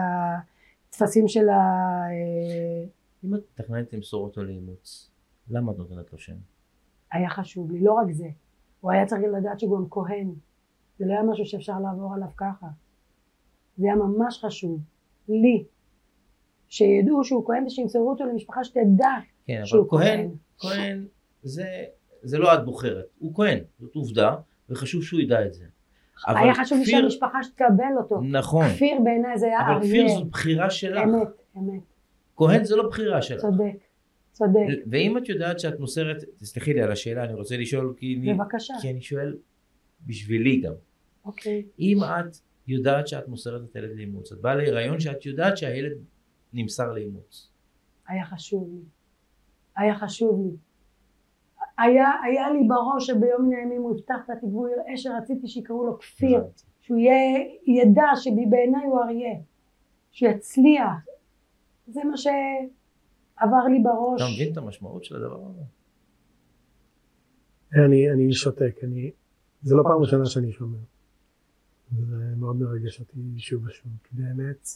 C: הטפסים של ה... אה,
B: אם את מתכננת למסור אותו לאימוץ, למה את נותנת לו שם?
C: היה חשוב לי, לא רק זה, הוא היה צריך לדעת שהוא גם כהן, זה לא היה משהו שאפשר לעבור עליו ככה, זה היה ממש חשוב, לי, שידעו שהוא כהן ושימסרו אותו למשפחה שתדע
B: כן, אבל
C: שהוא
B: כהן,
C: כהן.
B: כהן זה, זה לא את בוחרת, הוא כהן, זאת עובדה, וחשוב שהוא ידע את זה. אבל
C: היה חשוב לי שהמשפחה שתקבל אותו,
B: נכון,
C: כפיר בעיניי זה היה
B: אבל
C: אריה,
B: כפיר זאת בחירה שלך,
C: אמת, אמת,
B: כהן זה לא בחירה שלך.
C: צודק, צודק,
B: ואם את יודעת שאת מוסרת, תסלחי לי על השאלה, אני רוצה לשאול כי אני,
C: בבקשה,
B: כי אני שואל בשבילי גם.
C: אוקיי,
B: אם את יודעת שאת מוסרת את הילד לאימוץ, את באה להיריון שאת יודעת שהילד נמסר לאימוץ.
C: היה חשוב לי, היה חשוב לי. היה, היה לי בראש שביום מן הימים הוא יפתח את התיק והוא יראה שרציתי שיקראו לו כפיר,
B: הבנתי.
C: שהוא יהיה, ידע שבעיניי הוא אריה, שהוא יצליח. זה מה שעבר לי בראש.
B: אתה מבין את המשמעות של הדבר הזה?
D: אני, אני שותק, אני, זה לא פעם ראשונה שאני שומע. זה מאוד מרגש אותי שוב ושוב, כי באמת,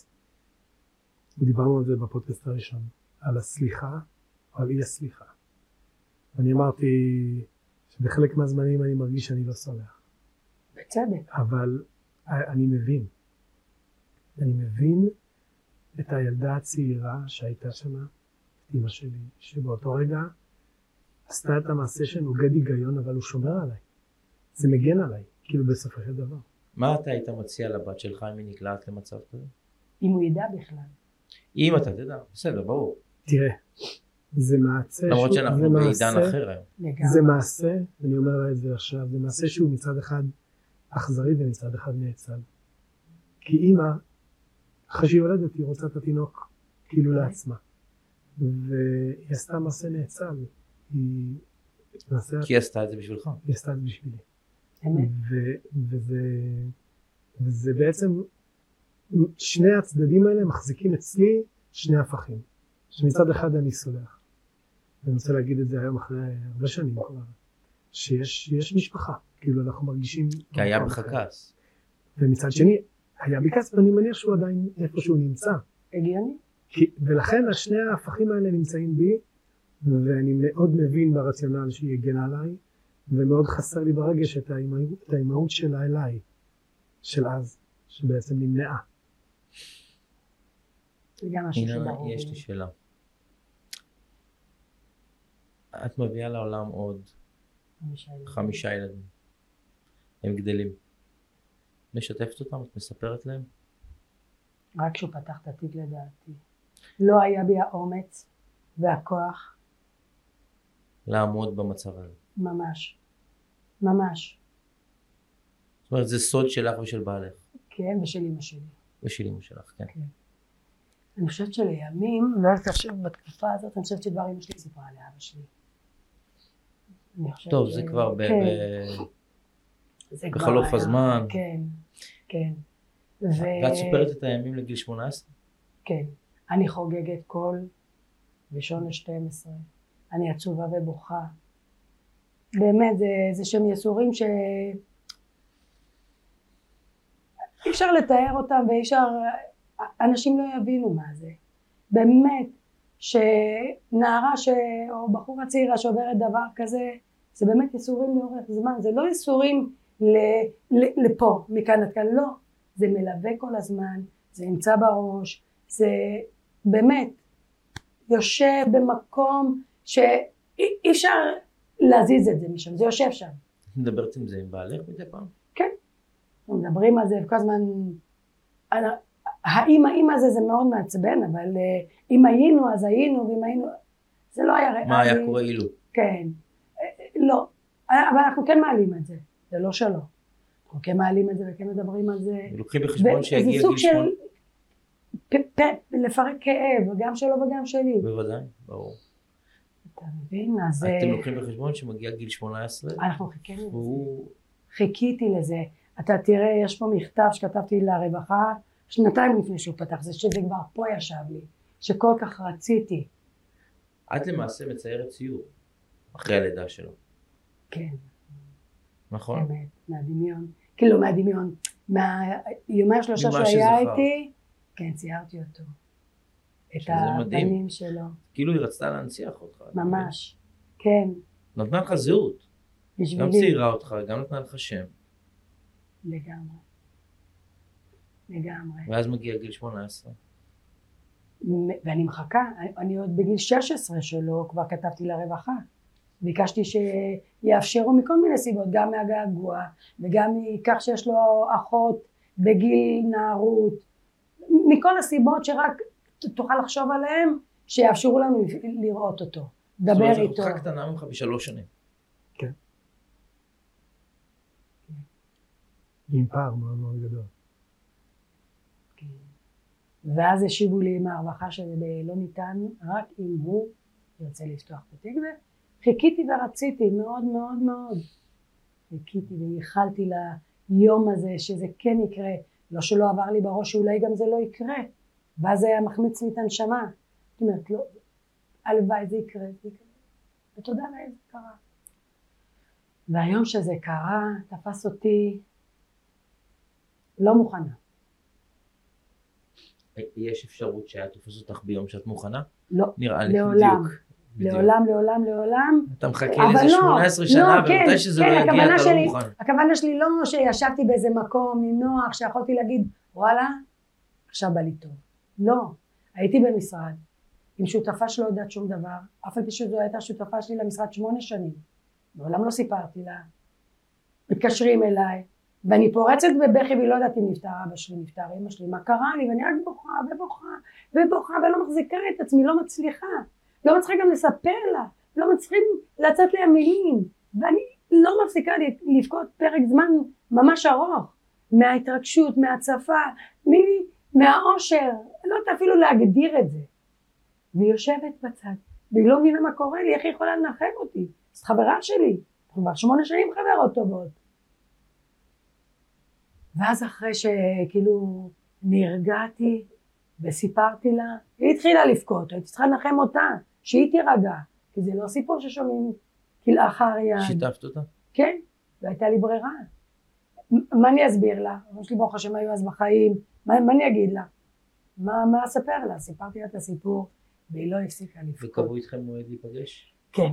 D: דיברנו על זה בפודקאסט הראשון, על הסליחה או על אי הסליחה. ואני אמרתי שבחלק מהזמנים אני מרגיש שאני לא סולח,
C: בצדק.
D: אבל אני מבין. אני מבין את הילדה הצעירה שהייתה שמה, את אימא שלי, שבאותו רגע עשתה את המעשה שנוגד היגיון, אבל הוא שומר עליי. זה מגן עליי, כאילו בסופו של דבר.
B: מה אתה היית מציע לבת שלך אם היא נקלעת למצב כזה?
C: אם הוא ידע בכלל.
B: אם אתה תדע, בסדר, ברור.
D: תראה, זה מעשה
B: למרות
D: שהוא-
B: שאנחנו בעידן אחר היום.
D: זה מעשה, אני אומר לה את זה עכשיו, זה מעשה שהוא מצד אחד אכזרי ומצד אחד נאצל. כי אימא, אחרי שהיא יולדת, היא רוצה את התינוק כאילו לעצמה. והיא עשתה מעשה נאצל. היא מעשה,
B: כי היא עשתה את זה בשבילך.
D: היא עשתה את זה בשבילי.
C: אמת.
D: ו- וזה, וזה בעצם, שני הצדדים האלה מחזיקים אצלי שני הפכים. שמצד אחד אני סולח. ואני רוצה להגיד את זה היום אחרי הרבה שנים כבר, שיש יש משפחה, כאילו אנחנו מרגישים...
B: כי היה בך. כעס.
D: ומצד שני, היה בי כעס, ואני מניח שהוא עדיין איפה שהוא נמצא.
C: הגיוני.
D: ולכן השני ההפכים האלה נמצאים בי, ואני מאוד מבין ברציונל שהיא הגנה עליי, ומאוד חסר לי ברגש את האימהות, שלה אליי, של אז, שבעצם נמנעה.
B: יש לי שאלה. את מביאה לעולם עוד
C: חמישה ילדים.
B: חמישה ילדים. הם גדלים. משתפת אותם? את מספרת להם?
C: רק כשהוא פתח את התיק לדעתי. לא היה בי האומץ והכוח,
B: לעמוד במצב הזה.
C: ממש. ממש.
B: זאת אומרת, זה סוד שלך ושל בעלך.
C: כן, ושל אמא שלי.
B: ושל אמא שלך, כן.
C: אני חושבת שלימים, ואז עכשיו בתקופה הזאת, אני חושבת שדבר אמא שלי סיפרה לאבא שלי.
B: טוב, זה כבר ב-
C: כן,
B: ב- בחלוף הזמן.
C: כן, כן. ו...
B: ואת סופרת את הימים לגיל 18?
C: כן. אני חוגגת כל ראשון ל-12. אני עצובה ובוכה. באמת, זה, זה שהם יסורים ש... אי אפשר לתאר אותם ואי אפשר... אנשים לא יבינו מה זה. באמת, שנערה ש... או בחורה צעירה שעוברת דבר כזה, זה באמת יסורים לאורך זמן. זה לא יסורים ל... ל... לפה, מכאן עד כאן, לא. זה מלווה כל הזמן, זה נמצא בראש, זה באמת יושב במקום שאי אי אפשר להזיז את זה משם, זה יושב שם.
B: מדברת עם זה עם בעלך מדי פעם?
C: אנחנו מדברים על זה כל הזמן, על האם האם הזה זה מאוד מעצבן, אבל אה, אם היינו אז היינו, ואם היינו, זה לא היה ריאלי.
B: מה היה קורה אילו?
C: כן, אבל אנחנו כן מעלים את זה, זה לא שלא. אנחנו כן מעלים את זה וכן מדברים על זה.
B: לוקחים בחשבון שיגיע גיל
C: של
B: 8?
C: פ- פ- לפרק כאב, גם שלו וגם שלי.
B: בוודאי, ברור.
C: אתה מבין? אז
B: אתם
C: אה,
B: לוקחים בחשבון שמגיע גיל 18
C: אנחנו חיכינו לזה.
B: והוא...
C: חיכיתי לזה. אתה תראה, יש פה מכתב שכתבתי לרווחה שנתיים לפני שהוא פתח, זה שזה כבר פה ישב לי, שכל כך רציתי.
B: את למעשה מציירת ציור אחרי הלידה שלו,
C: כן,
B: נכון?
C: באמת, מהדמיון. כאילו מהדמיון. מהיומיים שלושה
B: ממה
C: שהיה. איתי, כן, ציירתי אותו. את. הבנים שלו,
B: כאילו היא רצתה להנציח אותך.
C: ממש. כן,
B: נתנה לך זהות. גם
C: בשבילי.
B: ציירה אותך, גם נתנה לך שם.
C: לגמרי. לגמרי.
B: ואז מגיע גיל 18.
C: ואני מחכה, אני עוד בגיל 16 שלו כבר כתבתי לרווחה. ביקשתי שיאפשרו מכל מיני סיבות, גם מהגעגוע וגם מכך שיש לו אחות בגיל נערות, מכל הסיבות שרק תוכל לחשוב עליהן, שיאפשרו לנו לראות אותו,
B: זאת
C: לדבר
B: אומרת,
C: איתו.
B: אחותך קטנה ממך בשלוש שנים.
D: עם פער מאוד מאוד גדול.
C: כן. ואז השיבו לי מהרווחה שזה לא ניתן, רק אם הוא ירצה לפתוח את התיק, וחיכיתי ורציתי מאוד מאוד מאוד. חיכיתי וייחלתי ליום הזה שזה כן יקרה, לא שלא עבר לי בראש שאולי גם זה לא יקרה, ואז זה היה מחמיץ לי את הנשמה. זאת אומרת, לא, הלוואי זה יקרה, זה יקרה, ותודה לאל זה קרה. והיום שזה קרה, תפס אותי לא מוכנה.
B: יש אפשרות שהיה תופס אותך ביום שאת מוכנה?
C: לא,
B: נראה לי,
C: לעולם.
B: בדיוק. בדיוק.
C: לעולם, לעולם, לעולם.
B: אתה מחכה לזה
C: לא,
B: 18 שנה,
C: לא, כן,
B: ומתי שזה
C: כן,
B: לא יגיע אתה לא
C: שלי-
B: מוכן.
C: הכוונה שלי לא שישבתי באיזה מקום נינוח, שיכולתי להגיד, וואלה, עכשיו בא לי טוב. לא. הייתי במשרד, עם שותפה שלא יודעת שום דבר, אף על פי שזו הייתה שותפה שלי למשרד שמונה שנים. מעולם לא סיפרתי לה. מתקשרים אליי, ואני פורצת בבכי והיא לא יודעת אם נפטר אבא שלי, נפטר אמא שלי, מה קרה לי, ואני רק בוכה ובוכה ובוכה ולא מחזיקה את עצמי, לא מצליחה. לא מצליחה גם לספר לה, לא מצליחים לצאת לי המילים, ואני לא מפסיקה לבכות פרק זמן ממש ארוך, מההתרגשות, מההצפה, מ- מהאושר, לא יודעת אפילו להגדיר את זה. והיא יושבת בצד, והיא לא מבינה מה קורה לי, איך היא יכולה לנחם אותי? זאת חברה שלי, כבר שמונה שנים חברות טובות. ואז אחרי שכאילו נרגעתי וסיפרתי לה, היא התחילה לבכות, הייתי צריכה לנחם אותה, שהיא תירגע, כי זה לא סיפור ששומעים כלאחר יד.
B: שיתפת אותה?
C: כן, לא הייתה לי ברירה. מה אני אסביר לה? אמרו שלי ברוך השם היו אז בחיים, מה, מה אני אגיד לה? מה, מה אספר לה? סיפרתי לה את הסיפור, והיא לא הפסיקה לבכות.
B: וקבעו איתכם מועד להיפגש?
C: כן.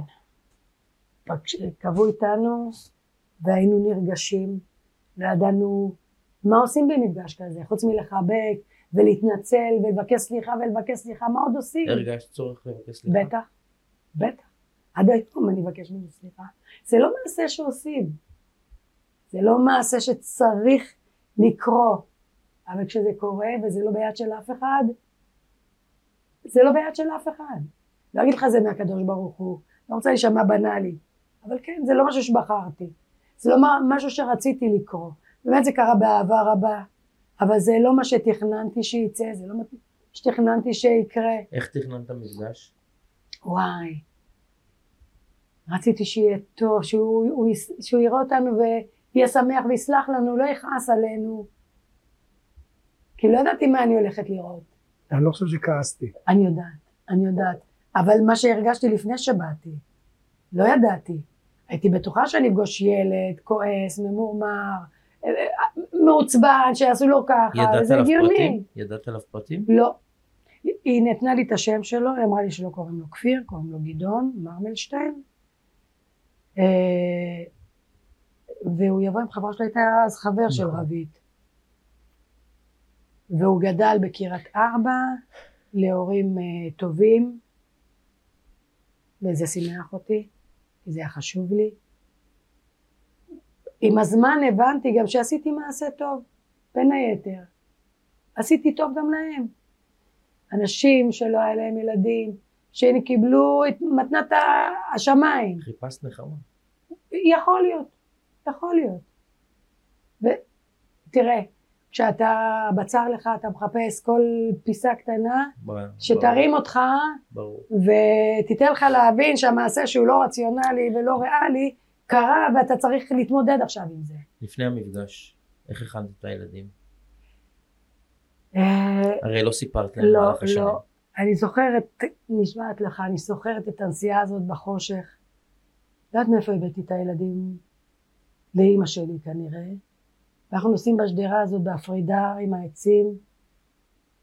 C: קבעו איתנו והיינו נרגשים, לא ידענו מה עושים במפגש כזה, חוץ מלחבק ולהתנצל ולבקש סליחה ולבקש סליחה, מה עוד עושים?
B: הרגשת צורך לבקש סליחה?
C: בטח, בטח. עד היום אני מבקש ממנו סליחה. זה לא מעשה שעושים. זה לא מעשה שצריך לקרות. אבל כשזה קורה וזה לא ביד של אף אחד, זה לא ביד של אף אחד. לא אגיד לך זה מהקדוש ברוך הוא, לא רוצה להישמע בנאלי. אבל כן, זה לא משהו שבחרתי. זה לא משהו שרציתי לקרוא. באמת זה קרה באהבה רבה. אבל זה לא מה שתכננתי שייצא, זה לא מה שתכננתי שיקרה.
B: איך תכננת מפגש?
C: וואי, רציתי שיהיה טוב, שהוא, הוא, שהוא יראה אותנו ויהיה שמח ויסלח לנו, לא יכעס עלינו. כי לא ידעתי מה אני הולכת לראות.
D: אני לא חושב שכעסתי.
C: אני יודעת, אני יודעת. אבל מה שהרגשתי לפני שבאתי, לא ידעתי. הייתי בטוחה שאני אפגוש ילד, כועס, ממורמר, מעוצבן, שיעשו לו ככה,
B: עליו
C: הגיוני.
B: ידעת עליו פרטים?
C: לא. היא נתנה לי את השם שלו, היא אמרה לי שלא קוראים לו כפיר, קוראים לו גדעון מרמלשטיין. אה, והוא יבוא עם חברה שלו, הייתה אז חבר של
D: נכון.
C: רבית. והוא גדל בקריית ארבע, להורים אה, טובים, וזה שימח אותי, כי זה היה חשוב לי. עם הזמן הבנתי גם שעשיתי מעשה טוב, בין היתר. עשיתי טוב גם להם. אנשים שלא היה להם ילדים, שקיבלו את מתנת השמיים.
B: חיפשת נחמה.
C: יכול להיות, יכול להיות. ותראה, כשאתה, בצר לך, אתה מחפש כל פיסה קטנה,
B: ב-
C: שתרים אותך
B: ברור.
C: ותיתן לך להבין שהמעשה שהוא לא רציונלי ולא ריאלי, קרה ואתה צריך להתמודד עכשיו עם זה.
B: לפני המפגש, איך הכנת את הילדים?
C: אה,
B: הרי לא סיפרת להם
C: לא,
B: במהלך השנים.
C: לא. אני זוכרת, נשמעת לך, אני זוכרת את הנסיעה הזאת בחושך. לא יודעת מאיפה הבאתי את הילדים לאימא שלי כנראה. ואנחנו נוסעים בשדרה הזאת בהפרידה עם העצים.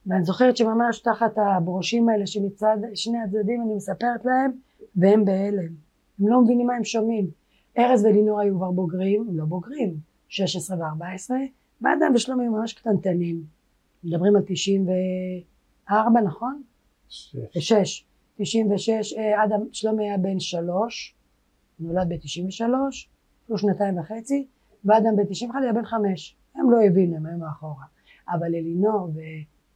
C: ואני זוכרת שממש תחת הברושים האלה שמצד שני הצדדים אני מספרת להם, והם בהלם. הם לא מבינים מה הם שומעים. ארז ולינור היו כבר בוגרים, לא בוגרים, 16 ו-14, ואדם ושלומי היו ממש קטנטנים. מדברים על 94, נכון?
D: שש.
C: שש. 96, אה, אדם, שלומי היה בן שלוש, נולד ב-93, פלוס שנתיים וחצי, ואדם ב-91 היה בן חמש. הם לא הבינו, הם היו מאחורה. אבל אלינור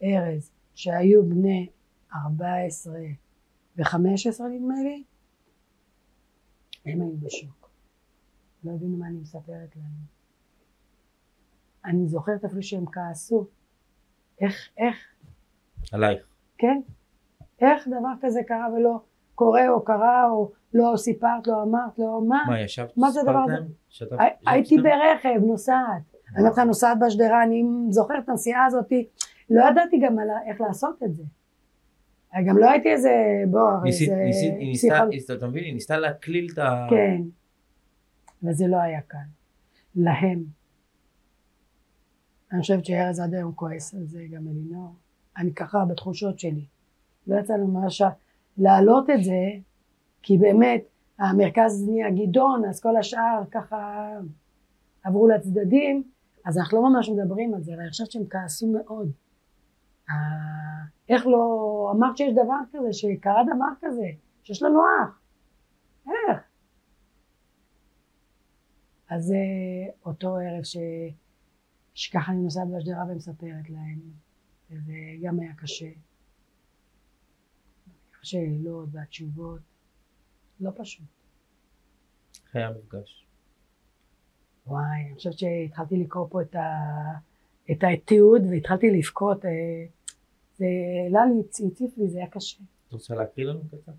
C: וארז, שהיו בני 14 ו-15 נדמה לי, הם היו בשוק. לא הבינו מה אני מספרת להם. אני זוכרת אפילו שהם כעסו. איך, איך,
B: עלייך.
C: כן? איך דבר כזה קרה ולא קורה או קרה או לא סיפרת, לא אמרת, לא מה?
B: מה, ישבת?
C: מה זה הדבר? הזה?
B: ישבת
C: הייתי? ברכב, נוסעת. אני אומרת לך, נוסעת בשדרה, אני זוכרת את הנסיעה הזאת, לא ידעתי גם איך לעשות את זה. גם לא הייתי איזה, בוא, הרי
B: ניסית-. ניסית- אתה מבין? היא ניסתה להקליל את ה...
C: כן. וזה לא היה קל. להם. אני חושבת שארז עד היום כועס על זה, גם אלינור. אני ככה בתחושות שלי. לא יצא לנו ממש להעלות את זה, כי באמת המרכז נהיה גדעון, אז כל השאר ככה עברו לצדדים, אז אנחנו לא ממש מדברים על זה, אבל אני חושבת שהם כעסו מאוד. איך לא אמרת שיש דבר כזה, שקרה דבר כזה, שיש לנו אח? איך? אז אה, אותו ערב ש... שככה אני נוסעת בשדרה ומספרת להם, וזה גם היה קשה. השאלות והתשובות, לא פשוט.
B: איך היה המפגש?
C: וואי, אני חושבת שהתחלתי לקרוא פה את, ה... את התיעוד והתחלתי לבכות, אה, זה העלה לי, הציף לי, זה היה קשה.
B: את רוצה להקריא לנו קצת?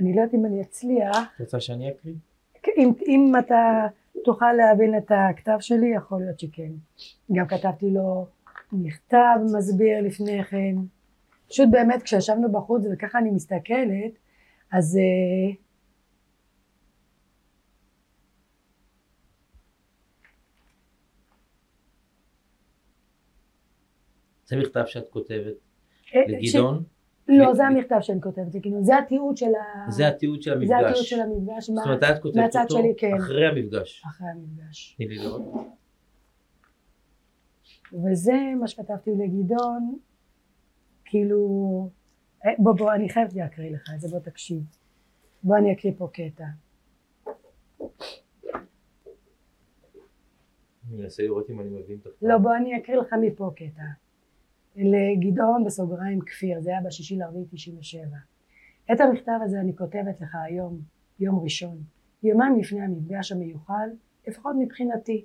C: אני לא יודעת אם אני אצליח.
B: את רוצה שאני אקריא?
C: אם, אם אתה תוכל להבין את הכתב שלי, יכול להיות שכן. גם כתבתי לו מכתב מסביר לפני כן. פשוט באמת כשישבנו בחוץ וככה אני מסתכלת, אז אה,
B: זה מכתב שאת כותבת
C: אה,
B: לגדעון?
C: לא, זה המכתב שאני כותבת, זה כאילו, התיעוד של ה...
B: זה התיעוד של המפגש.
C: זה התיעוד של המפגש.
B: זאת אומרת, את כותבת אותו
C: כן.
B: אחרי המפגש.
C: אחרי המפגש.
B: תני לי לראות.
C: וזה מה שכתבתי לגדעון, כאילו, אה, בוא בוא אני חייבת להקריא לך את זה, בוא תקשיב. בוא אני אקריא פה קטע.
B: אני מנסה לראות אם אני מבין את הכתב.
C: לא, בוא אני אקריא לך מפה קטע. לגדעון בסוגריים כפיר, זה היה בשישי לרביעי תשעים ושבע. את המכתב הזה אני כותבת לך היום, יום ראשון, יומיים לפני המפגש המיוחל, לפחות מבחינתי.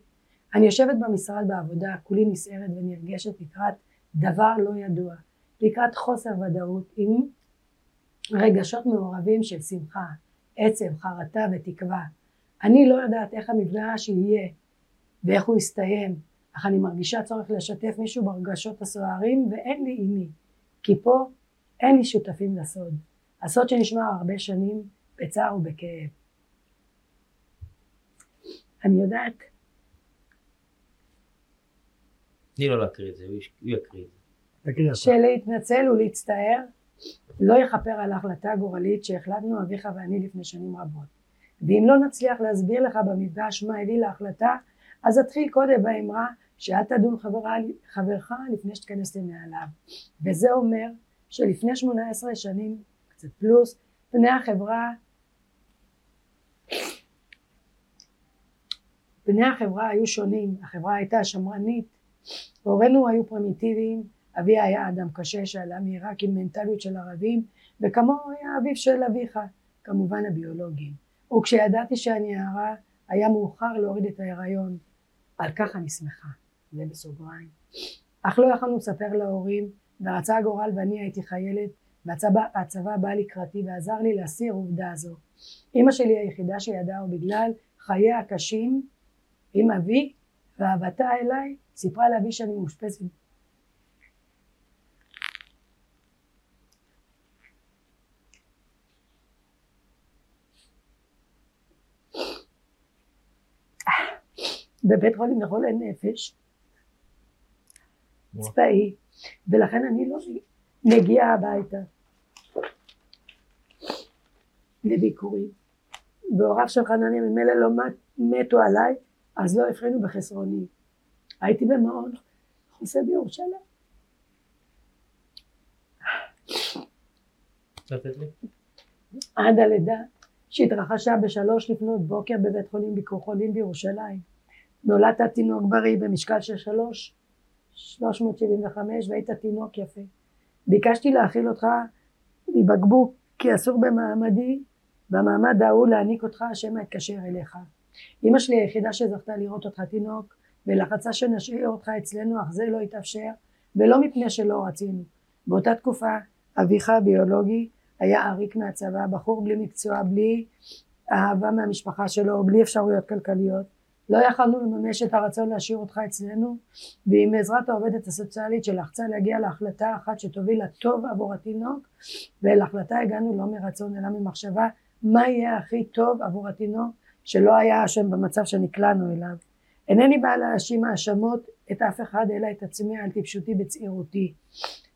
C: אני יושבת במשרד בעבודה, כולי נסערת ונרגשת לקראת דבר לא ידוע, לקראת חוסר ודאות עם רגשות מעורבים של שמחה, עצב, חרטה ותקווה. אני לא יודעת איך המפגש יהיה ואיך הוא יסתיים, אך אני מרגישה צורך לשתף מישהו ברגשות הסוערים ואין לי עם מי, כי פה אין לי שותפים לסוד. הסוד שנשמע הרבה שנים בצער ובכאב. אני יודעת
B: תני לו להקריא את זה, הוא יקריא את זה.
C: שלהתנצל ולהצטער לא יכפר על ההחלטה הגורלית שהחלטנו אביך ואני לפני שנים רבות. ואם לא נצליח להסביר לך במפגש מה הביא להחלטה, אז אתחיל קודם באמרה שאל תדון חברה, חברך לפני שתיכנס לנעליו. וזה אומר שלפני 18 שנים, קצת פלוס, פני החברה פני החברה היו שונים, החברה הייתה שמרנית, הורינו היו פרימיטיביים, אבי היה אדם קשה שעלה מעיראק עם מנטליות של ערבים, וכמוהו היה אביו של אביך, כמובן הביולוגיים. וכשידעתי שאני נערה, היה מאוחר להוריד את ההיריון. על כך אני שמחה, זה בסוגריים. אך לא יכולנו לספר להורים, ורצה הגורל ואני הייתי חיילת, והצבא הצבא בא לקראתי ועזר לי להסיר עובדה זו. אמא שלי היחידה שידעה ובגלל חייה הקשים עם אבי ואהבתה אליי, סיפרה לאבי שאני מאושפזת בבית חולים לחולי נפש. צבאי, ולכן אני לא מגיעה הביתה לביקורים. והוריו של חנניה ממילא לא מת- מתו עליי, אז לא הבחינו בחסרוני. הייתי במעון חוסה בירושלים. עד הלידה שהתרחשה בשלוש לפנות בוקר בבית חולים ביקור חולים בירושלים. נולדת תינוק בריא במשקל של שלוש, 375 והיית תינוק יפה. ביקשתי להאכיל אותך מבקבוק כי אסור במעמדי, במעמד ההוא להעניק אותך השם יתקשר אליך. אמא שלי היחידה שזכתה לראות אותך תינוק ולחצה שנשאיר אותך אצלנו אך זה לא התאפשר ולא מפני שלא רצינו. באותה תקופה אביך הביולוגי היה עריק מהצבא, בחור בלי מקצוע, בלי אהבה מהמשפחה שלו, בלי אפשרויות כלכליות. לא יכלנו לממש את הרצון להשאיר אותך אצלנו, ועם עזרת העובדת הסוציאלית שלחצה להגיע להחלטה אחת שתוביל לטוב עבור התינוק, ולהחלטה הגענו לא מרצון אלא ממחשבה מה יהיה הכי טוב עבור התינוק שלא היה אשם במצב שנקלענו אליו. אינני באה להאשים האשמות את אף אחד אלא את עצמי על טיפשותי בצעירותי.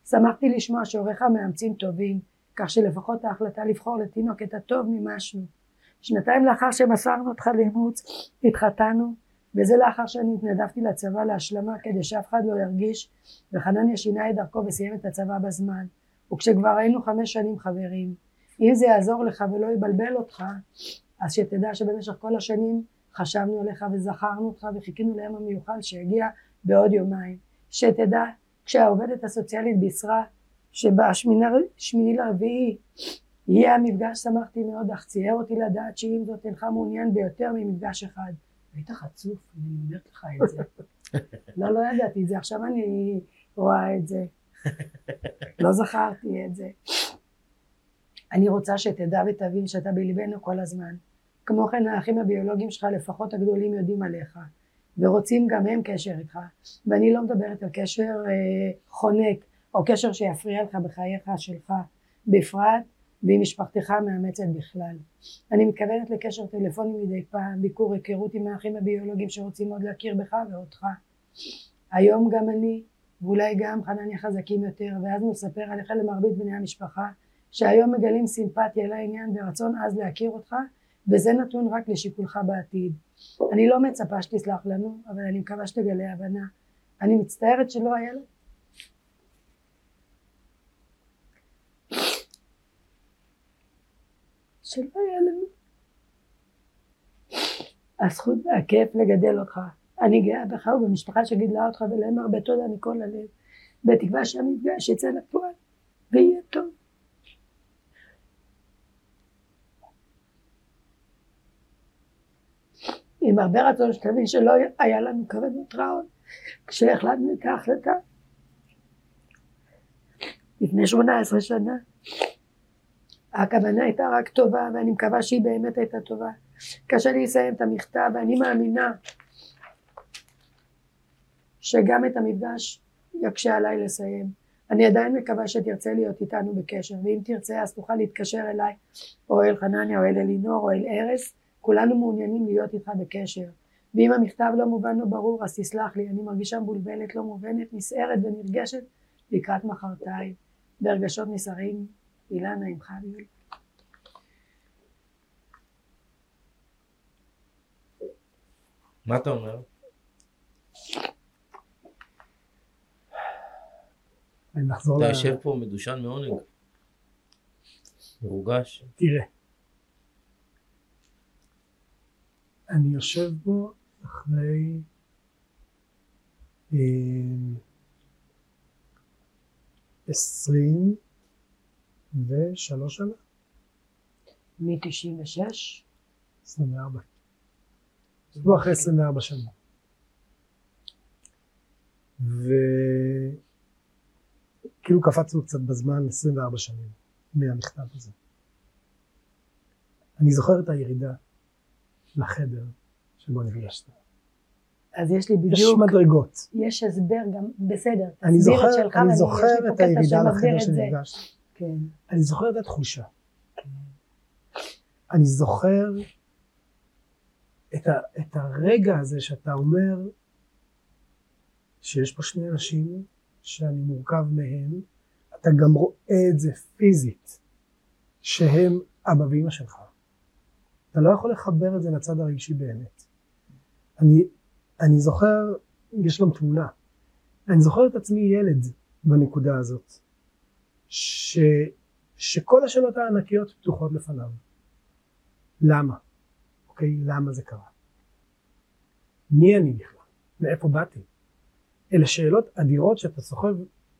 C: שמחתי לשמוע שהוריך מאמצים טובים, כך שלפחות ההחלטה לבחור לתינוק את הטוב מימשנו. שנתיים לאחר שמסרנו אותך לאימוץ, התחתנו, וזה לאחר שאני התנדבתי לצבא להשלמה כדי שאף אחד לא ירגיש, וחנניה שינה את דרכו וסיים את הצבא בזמן. וכשכבר היינו חמש שנים חברים, אם זה יעזור לך ולא יבלבל אותך, אז שתדע שבמשך כל השנים חשבנו עליך וזכרנו אותך וחיכינו ליום המיוחד שיגיע בעוד יומיים. שתדע, כשהעובדת הסוציאלית בישרה שבשמיני לרביעי יהיה המפגש שמחתי מאוד אך צייר אותי לדעת שאם זאת אינך מעוניין ביותר ממפגש אחד. היית חצוף, אני אומרת לך את זה. [laughs] לא, לא ידעתי את זה, עכשיו אני רואה את זה. לא זכרתי את זה. אני רוצה שתדע ותבין שאתה בליבנו כל הזמן. כמו כן האחים הביולוגיים שלך לפחות הגדולים יודעים עליך ורוצים גם הם קשר איתך ואני לא מדברת על קשר אה, חונק או קשר שיפריע לך בחייך שלך בפרט ועם משפחתך המאמצת בכלל. אני מתכוונת לקשר טלפוני מדי פעם, ביקור היכרות עם האחים הביולוגיים שרוצים עוד להכיר בך ואותך. היום גם אני ואולי גם חנניה חזקים יותר ואז נספר עליך למרבית בני המשפחה שהיום מגלים סימפתיה לעניין ורצון עז להכיר אותך וזה נתון רק לשיקולך בעתיד. אני לא מצפה שתסלח לנו אבל אני מקווה שתגלה הבנה. אני מצטערת שלא היה לנו שלא היה לנו הזכות והכיף לגדל אותך. אני גאה בך ובמשפחה שגידלה אותך ולהם הרבה תודה מכל הלב בתקווה שהמפגש יצא לפועל ויהיה טוב. עם הרבה רצון שתבין שלא היה לנו כוונות רעות כשהחלטנו את ההחלטה לפני שמונה עשרה שנה הכוונה הייתה רק טובה ואני מקווה שהיא באמת הייתה טובה. קשה לי לסיים את המכתב ואני מאמינה שגם את המפגש יקשה עליי לסיים. אני עדיין מקווה שתרצה להיות איתנו בקשר ואם תרצה אז תוכל להתקשר אליי או אל חנניה או אל אלינור או אל ארז. כולנו מעוניינים להיות איתך בקשר. ואם המכתב לא מובן או ברור אז תסלח לי אני מרגישה מבולבלת לא מובנת נסערת ונרגשת לקראת מחרתיים. ברגשות נסערים אילנה עם חביול
B: מה אתה אומר? אתה. יושב פה מדושן מעונג. מרוגש.
D: תראה. אני יושב בו אחרי עשרים ושלוש שנה,
C: מ-96
D: עשרים וארבע. יושב בו אחרי עשרים וארבע שנה. וכאילו קפצנו קצת בזמן 24 שנים מהמכתב הזה. אני זוכר את הירידה לחדר שבו נפגשת.
C: אז יש לי
D: יש
C: בדיוק,
D: מדרגות.
C: יש הסבר גם, בסדר,
D: אני זוכר, אני זוכר
C: יש
D: את הירידה לחדר. שנפגשת.
C: כן,
D: אני זוכר את התחושה. אני זוכר את, ה, את הרגע הזה שאתה אומר שיש פה שני אנשים שאני מורכב מהם, אתה גם רואה את זה פיזית, שהם אבא ואמא שלך. אתה לא יכול לחבר את זה לצד הרגשי באמת. אני, אני זוכר, יש גם תמונה, אני זוכר את עצמי ילד בנקודה הזאת, ש, שכל השאלות הענקיות פתוחות לפניו. למה? אוקיי, למה זה קרה? מי אני בכלל? מאיפה באתי? אלה שאלות אדירות שאתה סוחב,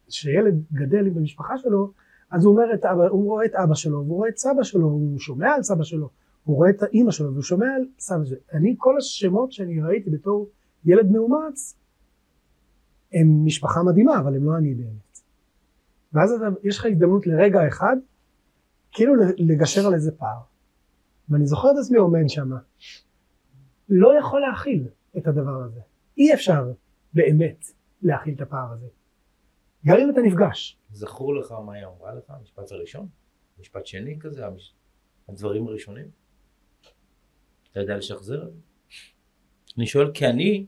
D: שילד גדל במשפחה שלו, אז הוא אומר את אבא, הוא רואה את אבא שלו, והוא רואה את סבא שלו, הוא שומע על סבא שלו, הוא רואה את האימא שלו, והוא שומע על סבא שלו. אני, כל השמות שאני ראיתי בתור ילד מאומץ, הם משפחה מדהימה, אבל הם לא אני באמת. ואז אתה, יש לך הזדמנות לרגע אחד, כאילו לגשר על איזה פער. ואני זוכר את עצמי עומד שם, לא יכול להכיל את הדבר הזה. אי אפשר באמת להכיל את הפער הזה. גם אם אתה נפגש.
B: זכור לך מה היא אמרה לך? המשפט הראשון? משפט שני כזה? המש... הדברים הראשונים? אתה יודע לשחזר? אני שואל כי אני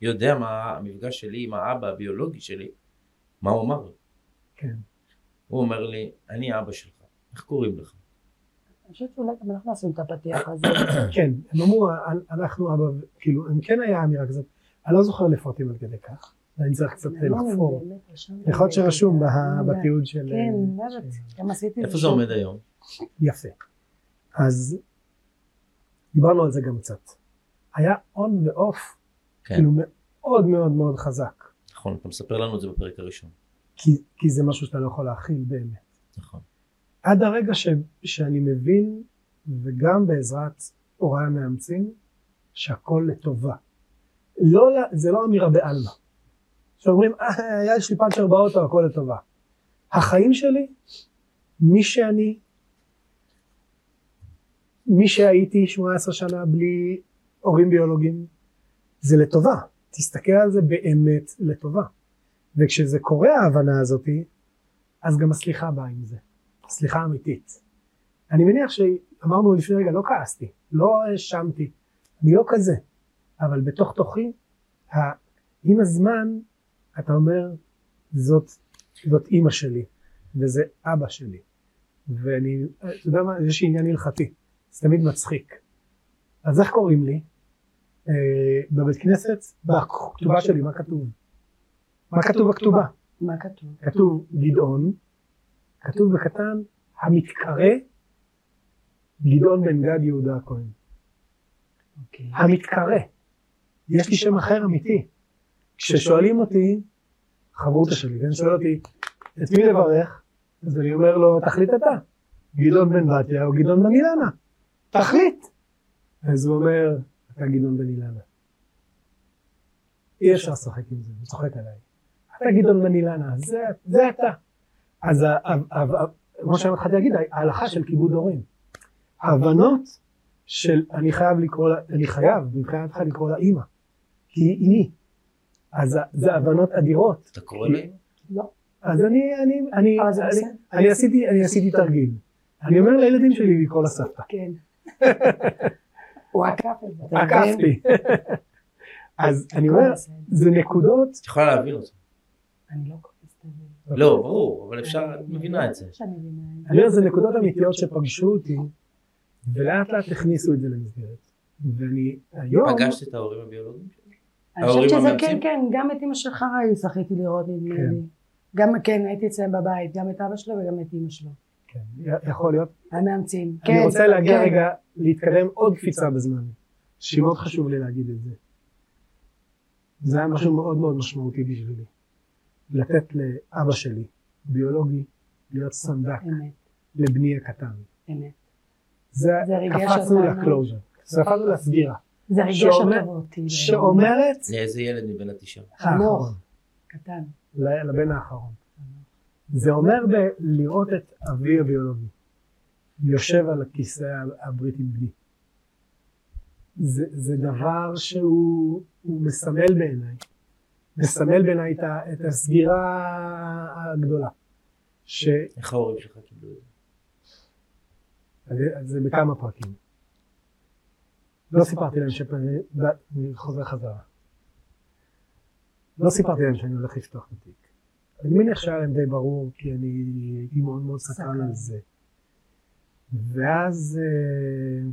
B: יודע מה המפגש שלי עם האבא הביולוגי שלי, מה הוא אמר לי.
D: כן.
B: הוא אומר לי, אני אבא שלך, איך קוראים לך?
C: אני חושבת שאולי גם אנחנו עשינו את הפתיח [coughs] הזה.
D: כן, הם אמרו, "אל- אנחנו אבא, ו-" כאילו, אם כן היה אמירה כזאת, אני לא זוכר לפרטים עד כדי כך, אני צריך קצת לחפור.
C: באמת, רשמתי
D: יכול להיות שרשום. בתיעוד של...
C: כן,
D: של-
C: גם עשיתי
B: איפה זה עומד היום?
D: יפה. אז דיברנו על זה גם קצת. היה און ואוף,
B: כן,
D: כאילו מאוד מאוד מאוד חזק,
B: נכון, אתה מספר לנו את זה בפרק הראשון.
D: כי, כי זה משהו שאתה לא יכול להכיל באמת.
B: נכון.
D: עד הרגע ש, שאני מבין, וגם בעזרת הוריי המאמצים, שהכל לטובה. לא, זה לא אמירה בעלמא. שאומרים, אה, יש לי פאנצ'ר באוטו, הכל לטובה. החיים שלי, מי שאני, מי שהייתי 18 שנה בלי הורים ביולוגיים, זה לטובה. תסתכל על זה באמת לטובה. וכשזה קורה ההבנה הזאתי, אז גם הסליחה באה עם זה. סליחה אמיתית. אני מניח שאמרנו לפני רגע, לא כעסתי, לא האשמתי, אני לא כזה, אבל בתוך תוכי, עם הזמן אתה אומר, זאת, זאת אימא שלי, וזה אבא שלי, ואני, אתה יודע מה, יש לי עניין הלכתי, זה תמיד מצחיק. אז איך קוראים לי? אה, בבית כנסת, בכתובה שלי, מה כתוב? מה כתוב בכתובה?
C: מה כתוב?
D: כתוב גדעון, כתוב בקטן המתקרא גדעון בן גד יהודה הכהן.
C: אוקיי.
D: המתקרא. יש לי שם אחר אמיתי. כששואלים אותי, חברותא שלי, כן, שואל אותי, את מי לברך? אז אני אומר לו, תחליט אתה. גדעון בן בתיה או גדעון בן אילנה. תחליט. אז הוא אומר, אתה גדעון בן אילנה. אי אפשר לשחק עם זה, הוא צוחק עליי. אתה גדעון בן אילנה, זה, זה אתה. אז כמו שהתחלתי להגיד, ההלכה של כיבוד הורים. ההבנות של אני חייב לקרוא לה, אני חייב מבחינתך לקרוא לה אימא, כי היא אימי. אז זה הבנות אדירות.
B: אתה קורא להם?
C: לא.
D: אז אני, אני, אני,
C: זה
D: אני, עשיתי, אני עשיתי תרגיל. אני אומר לילדים שלי לקרוא לה סבתא.
C: כן. [laughs] הוא עקף את זה.
D: עקפתי. [laughs] אז אני אומר. זה נקודות,
B: את יכולה להבין אותו.
C: אני לא זה.
B: לא, ברור, אבל אפשר, את מבינה את זה.
C: שאני מבינה את זה.
D: אני אומר, זה נקודות אמיתיות שפגשו אותי, ולאט לאט הכניסו את זה למסגרת. ואני היום,
B: פגשת את ההורים הביולוגיים?
C: אני
B: ההורים
C: חושבת שזה
B: המאמצים?
C: כן, כן, גם את אמא של חראי זכיתי לראות נדמה
D: כן.
C: לי. גם, כן, הייתי אצלם בבית, גם את אבא שלו וגם את אמא שלו.
D: כן, יכול להיות,
C: המאמצים.
D: אני
C: כן,
D: רוצה להגיע
C: כן.
D: רגע, להתקדם עוד קפיצה בזמן, שמאוד חשוב לי להגיד את זה. זה היה משהו מאוד מאוד משמעותי בשבילי. לתת לאבא שלי, ביולוגי, להיות סנדק לבני הקטן.
C: אמת.
D: זה,
C: זה
D: קפצנו. לקלוז'ר, קפצנו לסגירה,
C: זה ריגש אותו אותי.
D: שאומרת,
B: לאיזה ילד מבין התשעה?
C: חנוך. קטן.
D: לבן האחרון. זה אומר לראות את אבי הביולוגי יושב על הכיסא הברית עם בני. זה, זה דבר שהוא הוא מסמל בעיניי, מסמל בעיניי את, את הסגירה הגדולה. ש...
B: איך ההורים שלך קיבלו את זה?
D: זה בכמה פרקים. לא סיפרתי להם שאני אני חוזר חזרה. לא סיפרתי להם שאני הולך לפתוח את התיק. אני מניח שהיה להם די ברור, כי אני הייתי מאוד מאוד סקרן
C: סקרן.
D: על זה. ואז אה,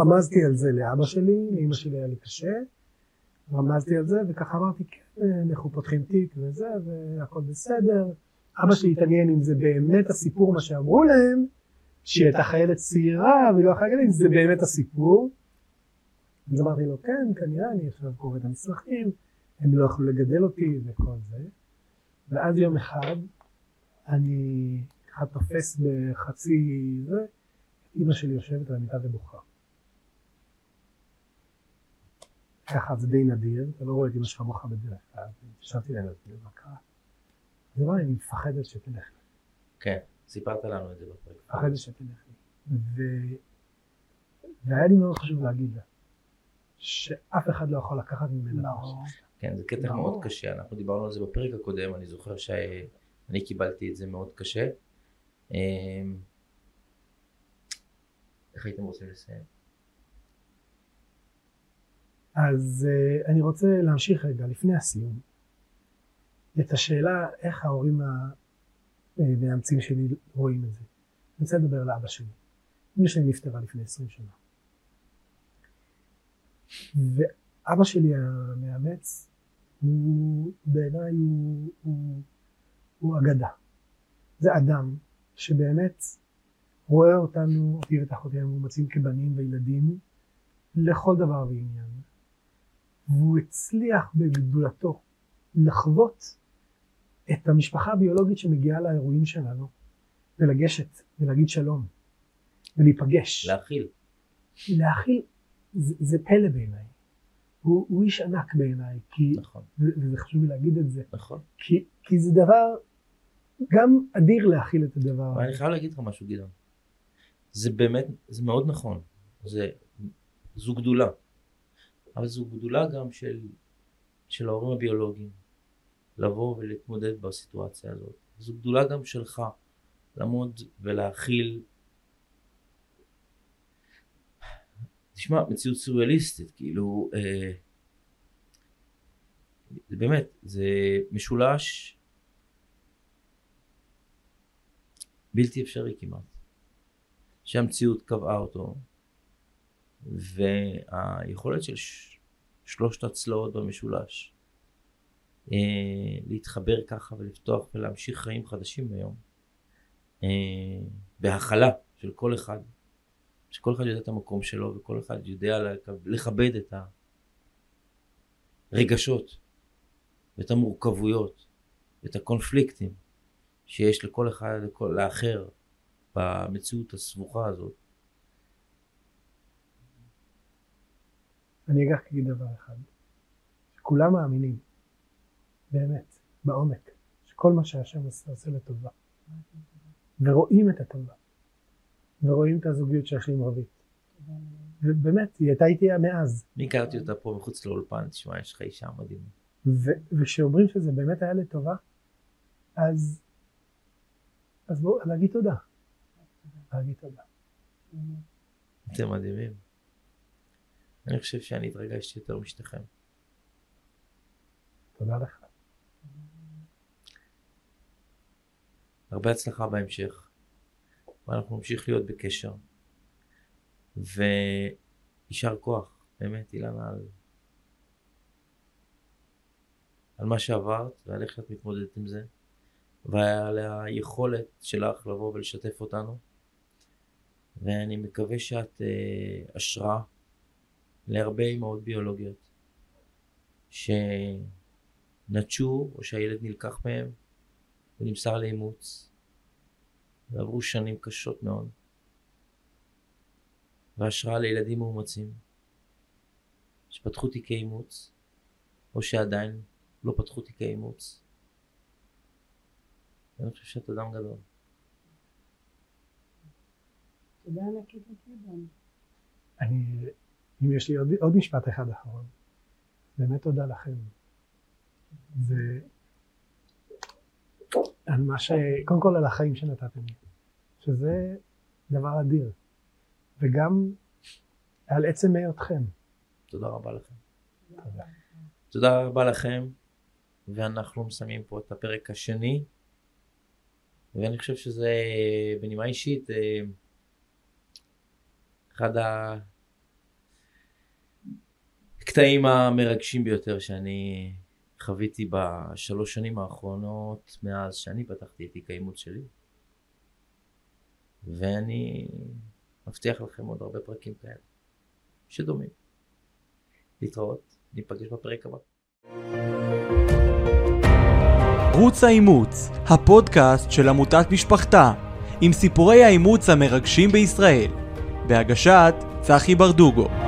D: רמזתי על זה לאבא שלי, לאמא שלי היה לי קשה, רמזתי על זה, וככה אמרתי, כן, אנחנו פותחים תיק וזה, והכל בסדר. אבא שלי התעניין אם זה באמת הסיפור מה שאמרו להם, שהיא הייתה חיילת צעירה והיא לא יכולה להגיד אם זה באמת הסיפור. אז אמרתי לו, כן, כנראה, אני עכשיו קורא את המסמכים, הם לא יכלו לגדל אותי וכל זה. ואז יום אחד, אני ככה תופס בחצי זה, אימא שלי יושבת על המיטה ובוכה. ככה זה די נדיר, אתה לא רואה את אמא שלך בוכה בדרך כלל, חשבתי להם, מה קרה? אז היא אמרה, אני מפחדת שתלך.
B: כן, סיפרת לנו את זה בפרק.
D: מפחדת שתלך לי. ו... והיה לי מאוד חשוב להגיד לה, שאף אחד לא יכול לקחת ממנה.
B: כן, זה קטע. מאוד קשה, אנחנו דיברנו על זה בפרק הקודם, אני זוכר שאני קיבלתי את זה מאוד קשה. אמ, איך הייתם רוצים לסיים?
D: אז uh, אני רוצה להמשיך רגע, לפני הסיום, את השאלה איך ההורים המאמצים שלי רואים את זה. אני רוצה לדבר על אבא שלי. אמא שלי נפטרה לפני עשרים שנה. ואבא שלי המאמץ, הוא בעיניי הוא, הוא, הוא אגדה. זה אדם שבאמת רואה אותנו, אותי ואת אחותי המאומצים כבנים וילדים לכל דבר ועניין. והוא הצליח בגדולתו לחוות את המשפחה הביולוגית שמגיעה לאירועים שלנו ולגשת ולהגיד שלום ולהיפגש.
B: להכיל.
D: להכיל זה, זה פלא בעיניי. הוא, הוא איש ענק בעיניי, כי,
B: נכון,
D: וזה חשוב לי להגיד את זה,
B: נכון.
D: כי, כי זה דבר גם אדיר להכיל את הדבר
B: אבל אני
D: הזה.
B: חייב להגיד לך משהו, גדעון. זה באמת, זה מאוד נכון. זה, זו גדולה. אבל זו גדולה גם של, של ההורים הביולוגיים. לבוא ולהתמודד בסיטואציה הזאת. זו גדולה גם שלך. לעמוד ולהכיל. תשמע, מציאות סוריאליסטית, כאילו, אה, באמת, זה משולש בלתי אפשרי כמעט. שהמציאות קבעה אותו, והיכולת של ש... שלושת הצלעות במשולש אה, להתחבר ככה ולפתוח ולהמשיך חיים חדשים היום, אה, בהכלה של כל אחד, שכל אחד יודע את המקום שלו וכל אחד יודע לכבד את הרגשות ואת המורכבויות ואת הקונפליקטים שיש לכל אחד, לכל, לאחר במציאות הסבוכה הזאת.
D: אני רק אגיד דבר אחד, שכולם מאמינים, באמת, בעומק, שכל מה שהשם עושה עושה לטובה, ורואים את הטובה, ורואים את הזוגיות שיש לי עם רבית. ובאמת, היא הייתה איתי מאז.
B: אני הכרתי אותה פה מחוץ לאולפן, תשמע, יש לך אישה מדהימה.
D: וכשאומרים שזה באמת היה לטובה, אז, אז בואו, להגיד תודה. להגיד תודה.
B: אתם מדהימים. אני חושב שאני התרגשתי יותר משתיכם.
D: תודה לך.
B: הרבה הצלחה בהמשך, ואנחנו נמשיך להיות בקשר. ויישר כוח, באמת, אילנה, על, על מה שעברת ועל איך שאת מתמודדת עם זה, ועל היכולת שלך לבוא ולשתף אותנו. ואני מקווה שאת אה, השראה להרבה אימהות ביולוגיות שנטשו או שהילד נלקח מהם ונמסר לאימוץ ועברו שנים קשות מאוד והשראה לילדים מאומצים שפתחו תיקי אימוץ או שעדיין לא פתחו תיקי אימוץ. אני חושב שאת אדם גדול.
C: תודה ענקית לגדעון.
D: אני, אם יש לי עוד, עוד משפט אחד אחרון, באמת תודה לכם. זה על מה ש... קודם כל על החיים שנתתם לי, שזה דבר אדיר, וגם על עצם היותכם.
B: תודה רבה לכם.
D: תודה.
B: תודה רבה לכם, ואנחנו מסיימים פה את הפרק השני, ואני חושב שזה בנימה אישית אה, אחד הקטעים המרגשים ביותר שאני חוויתי בשלוש שנים האחרונות מאז שאני פתחתי את תיק האימוץ שלי, ואני מבטיח לכם עוד הרבה פרקים כאלה שדומים. להתראות, ניפגש בפרק הבא.
A: ערוץ האימוץ, הפודקאסט של עמותת משפחתה, עם סיפורי האימוץ המרגשים בישראל, בהגשת צחי ברדוגו.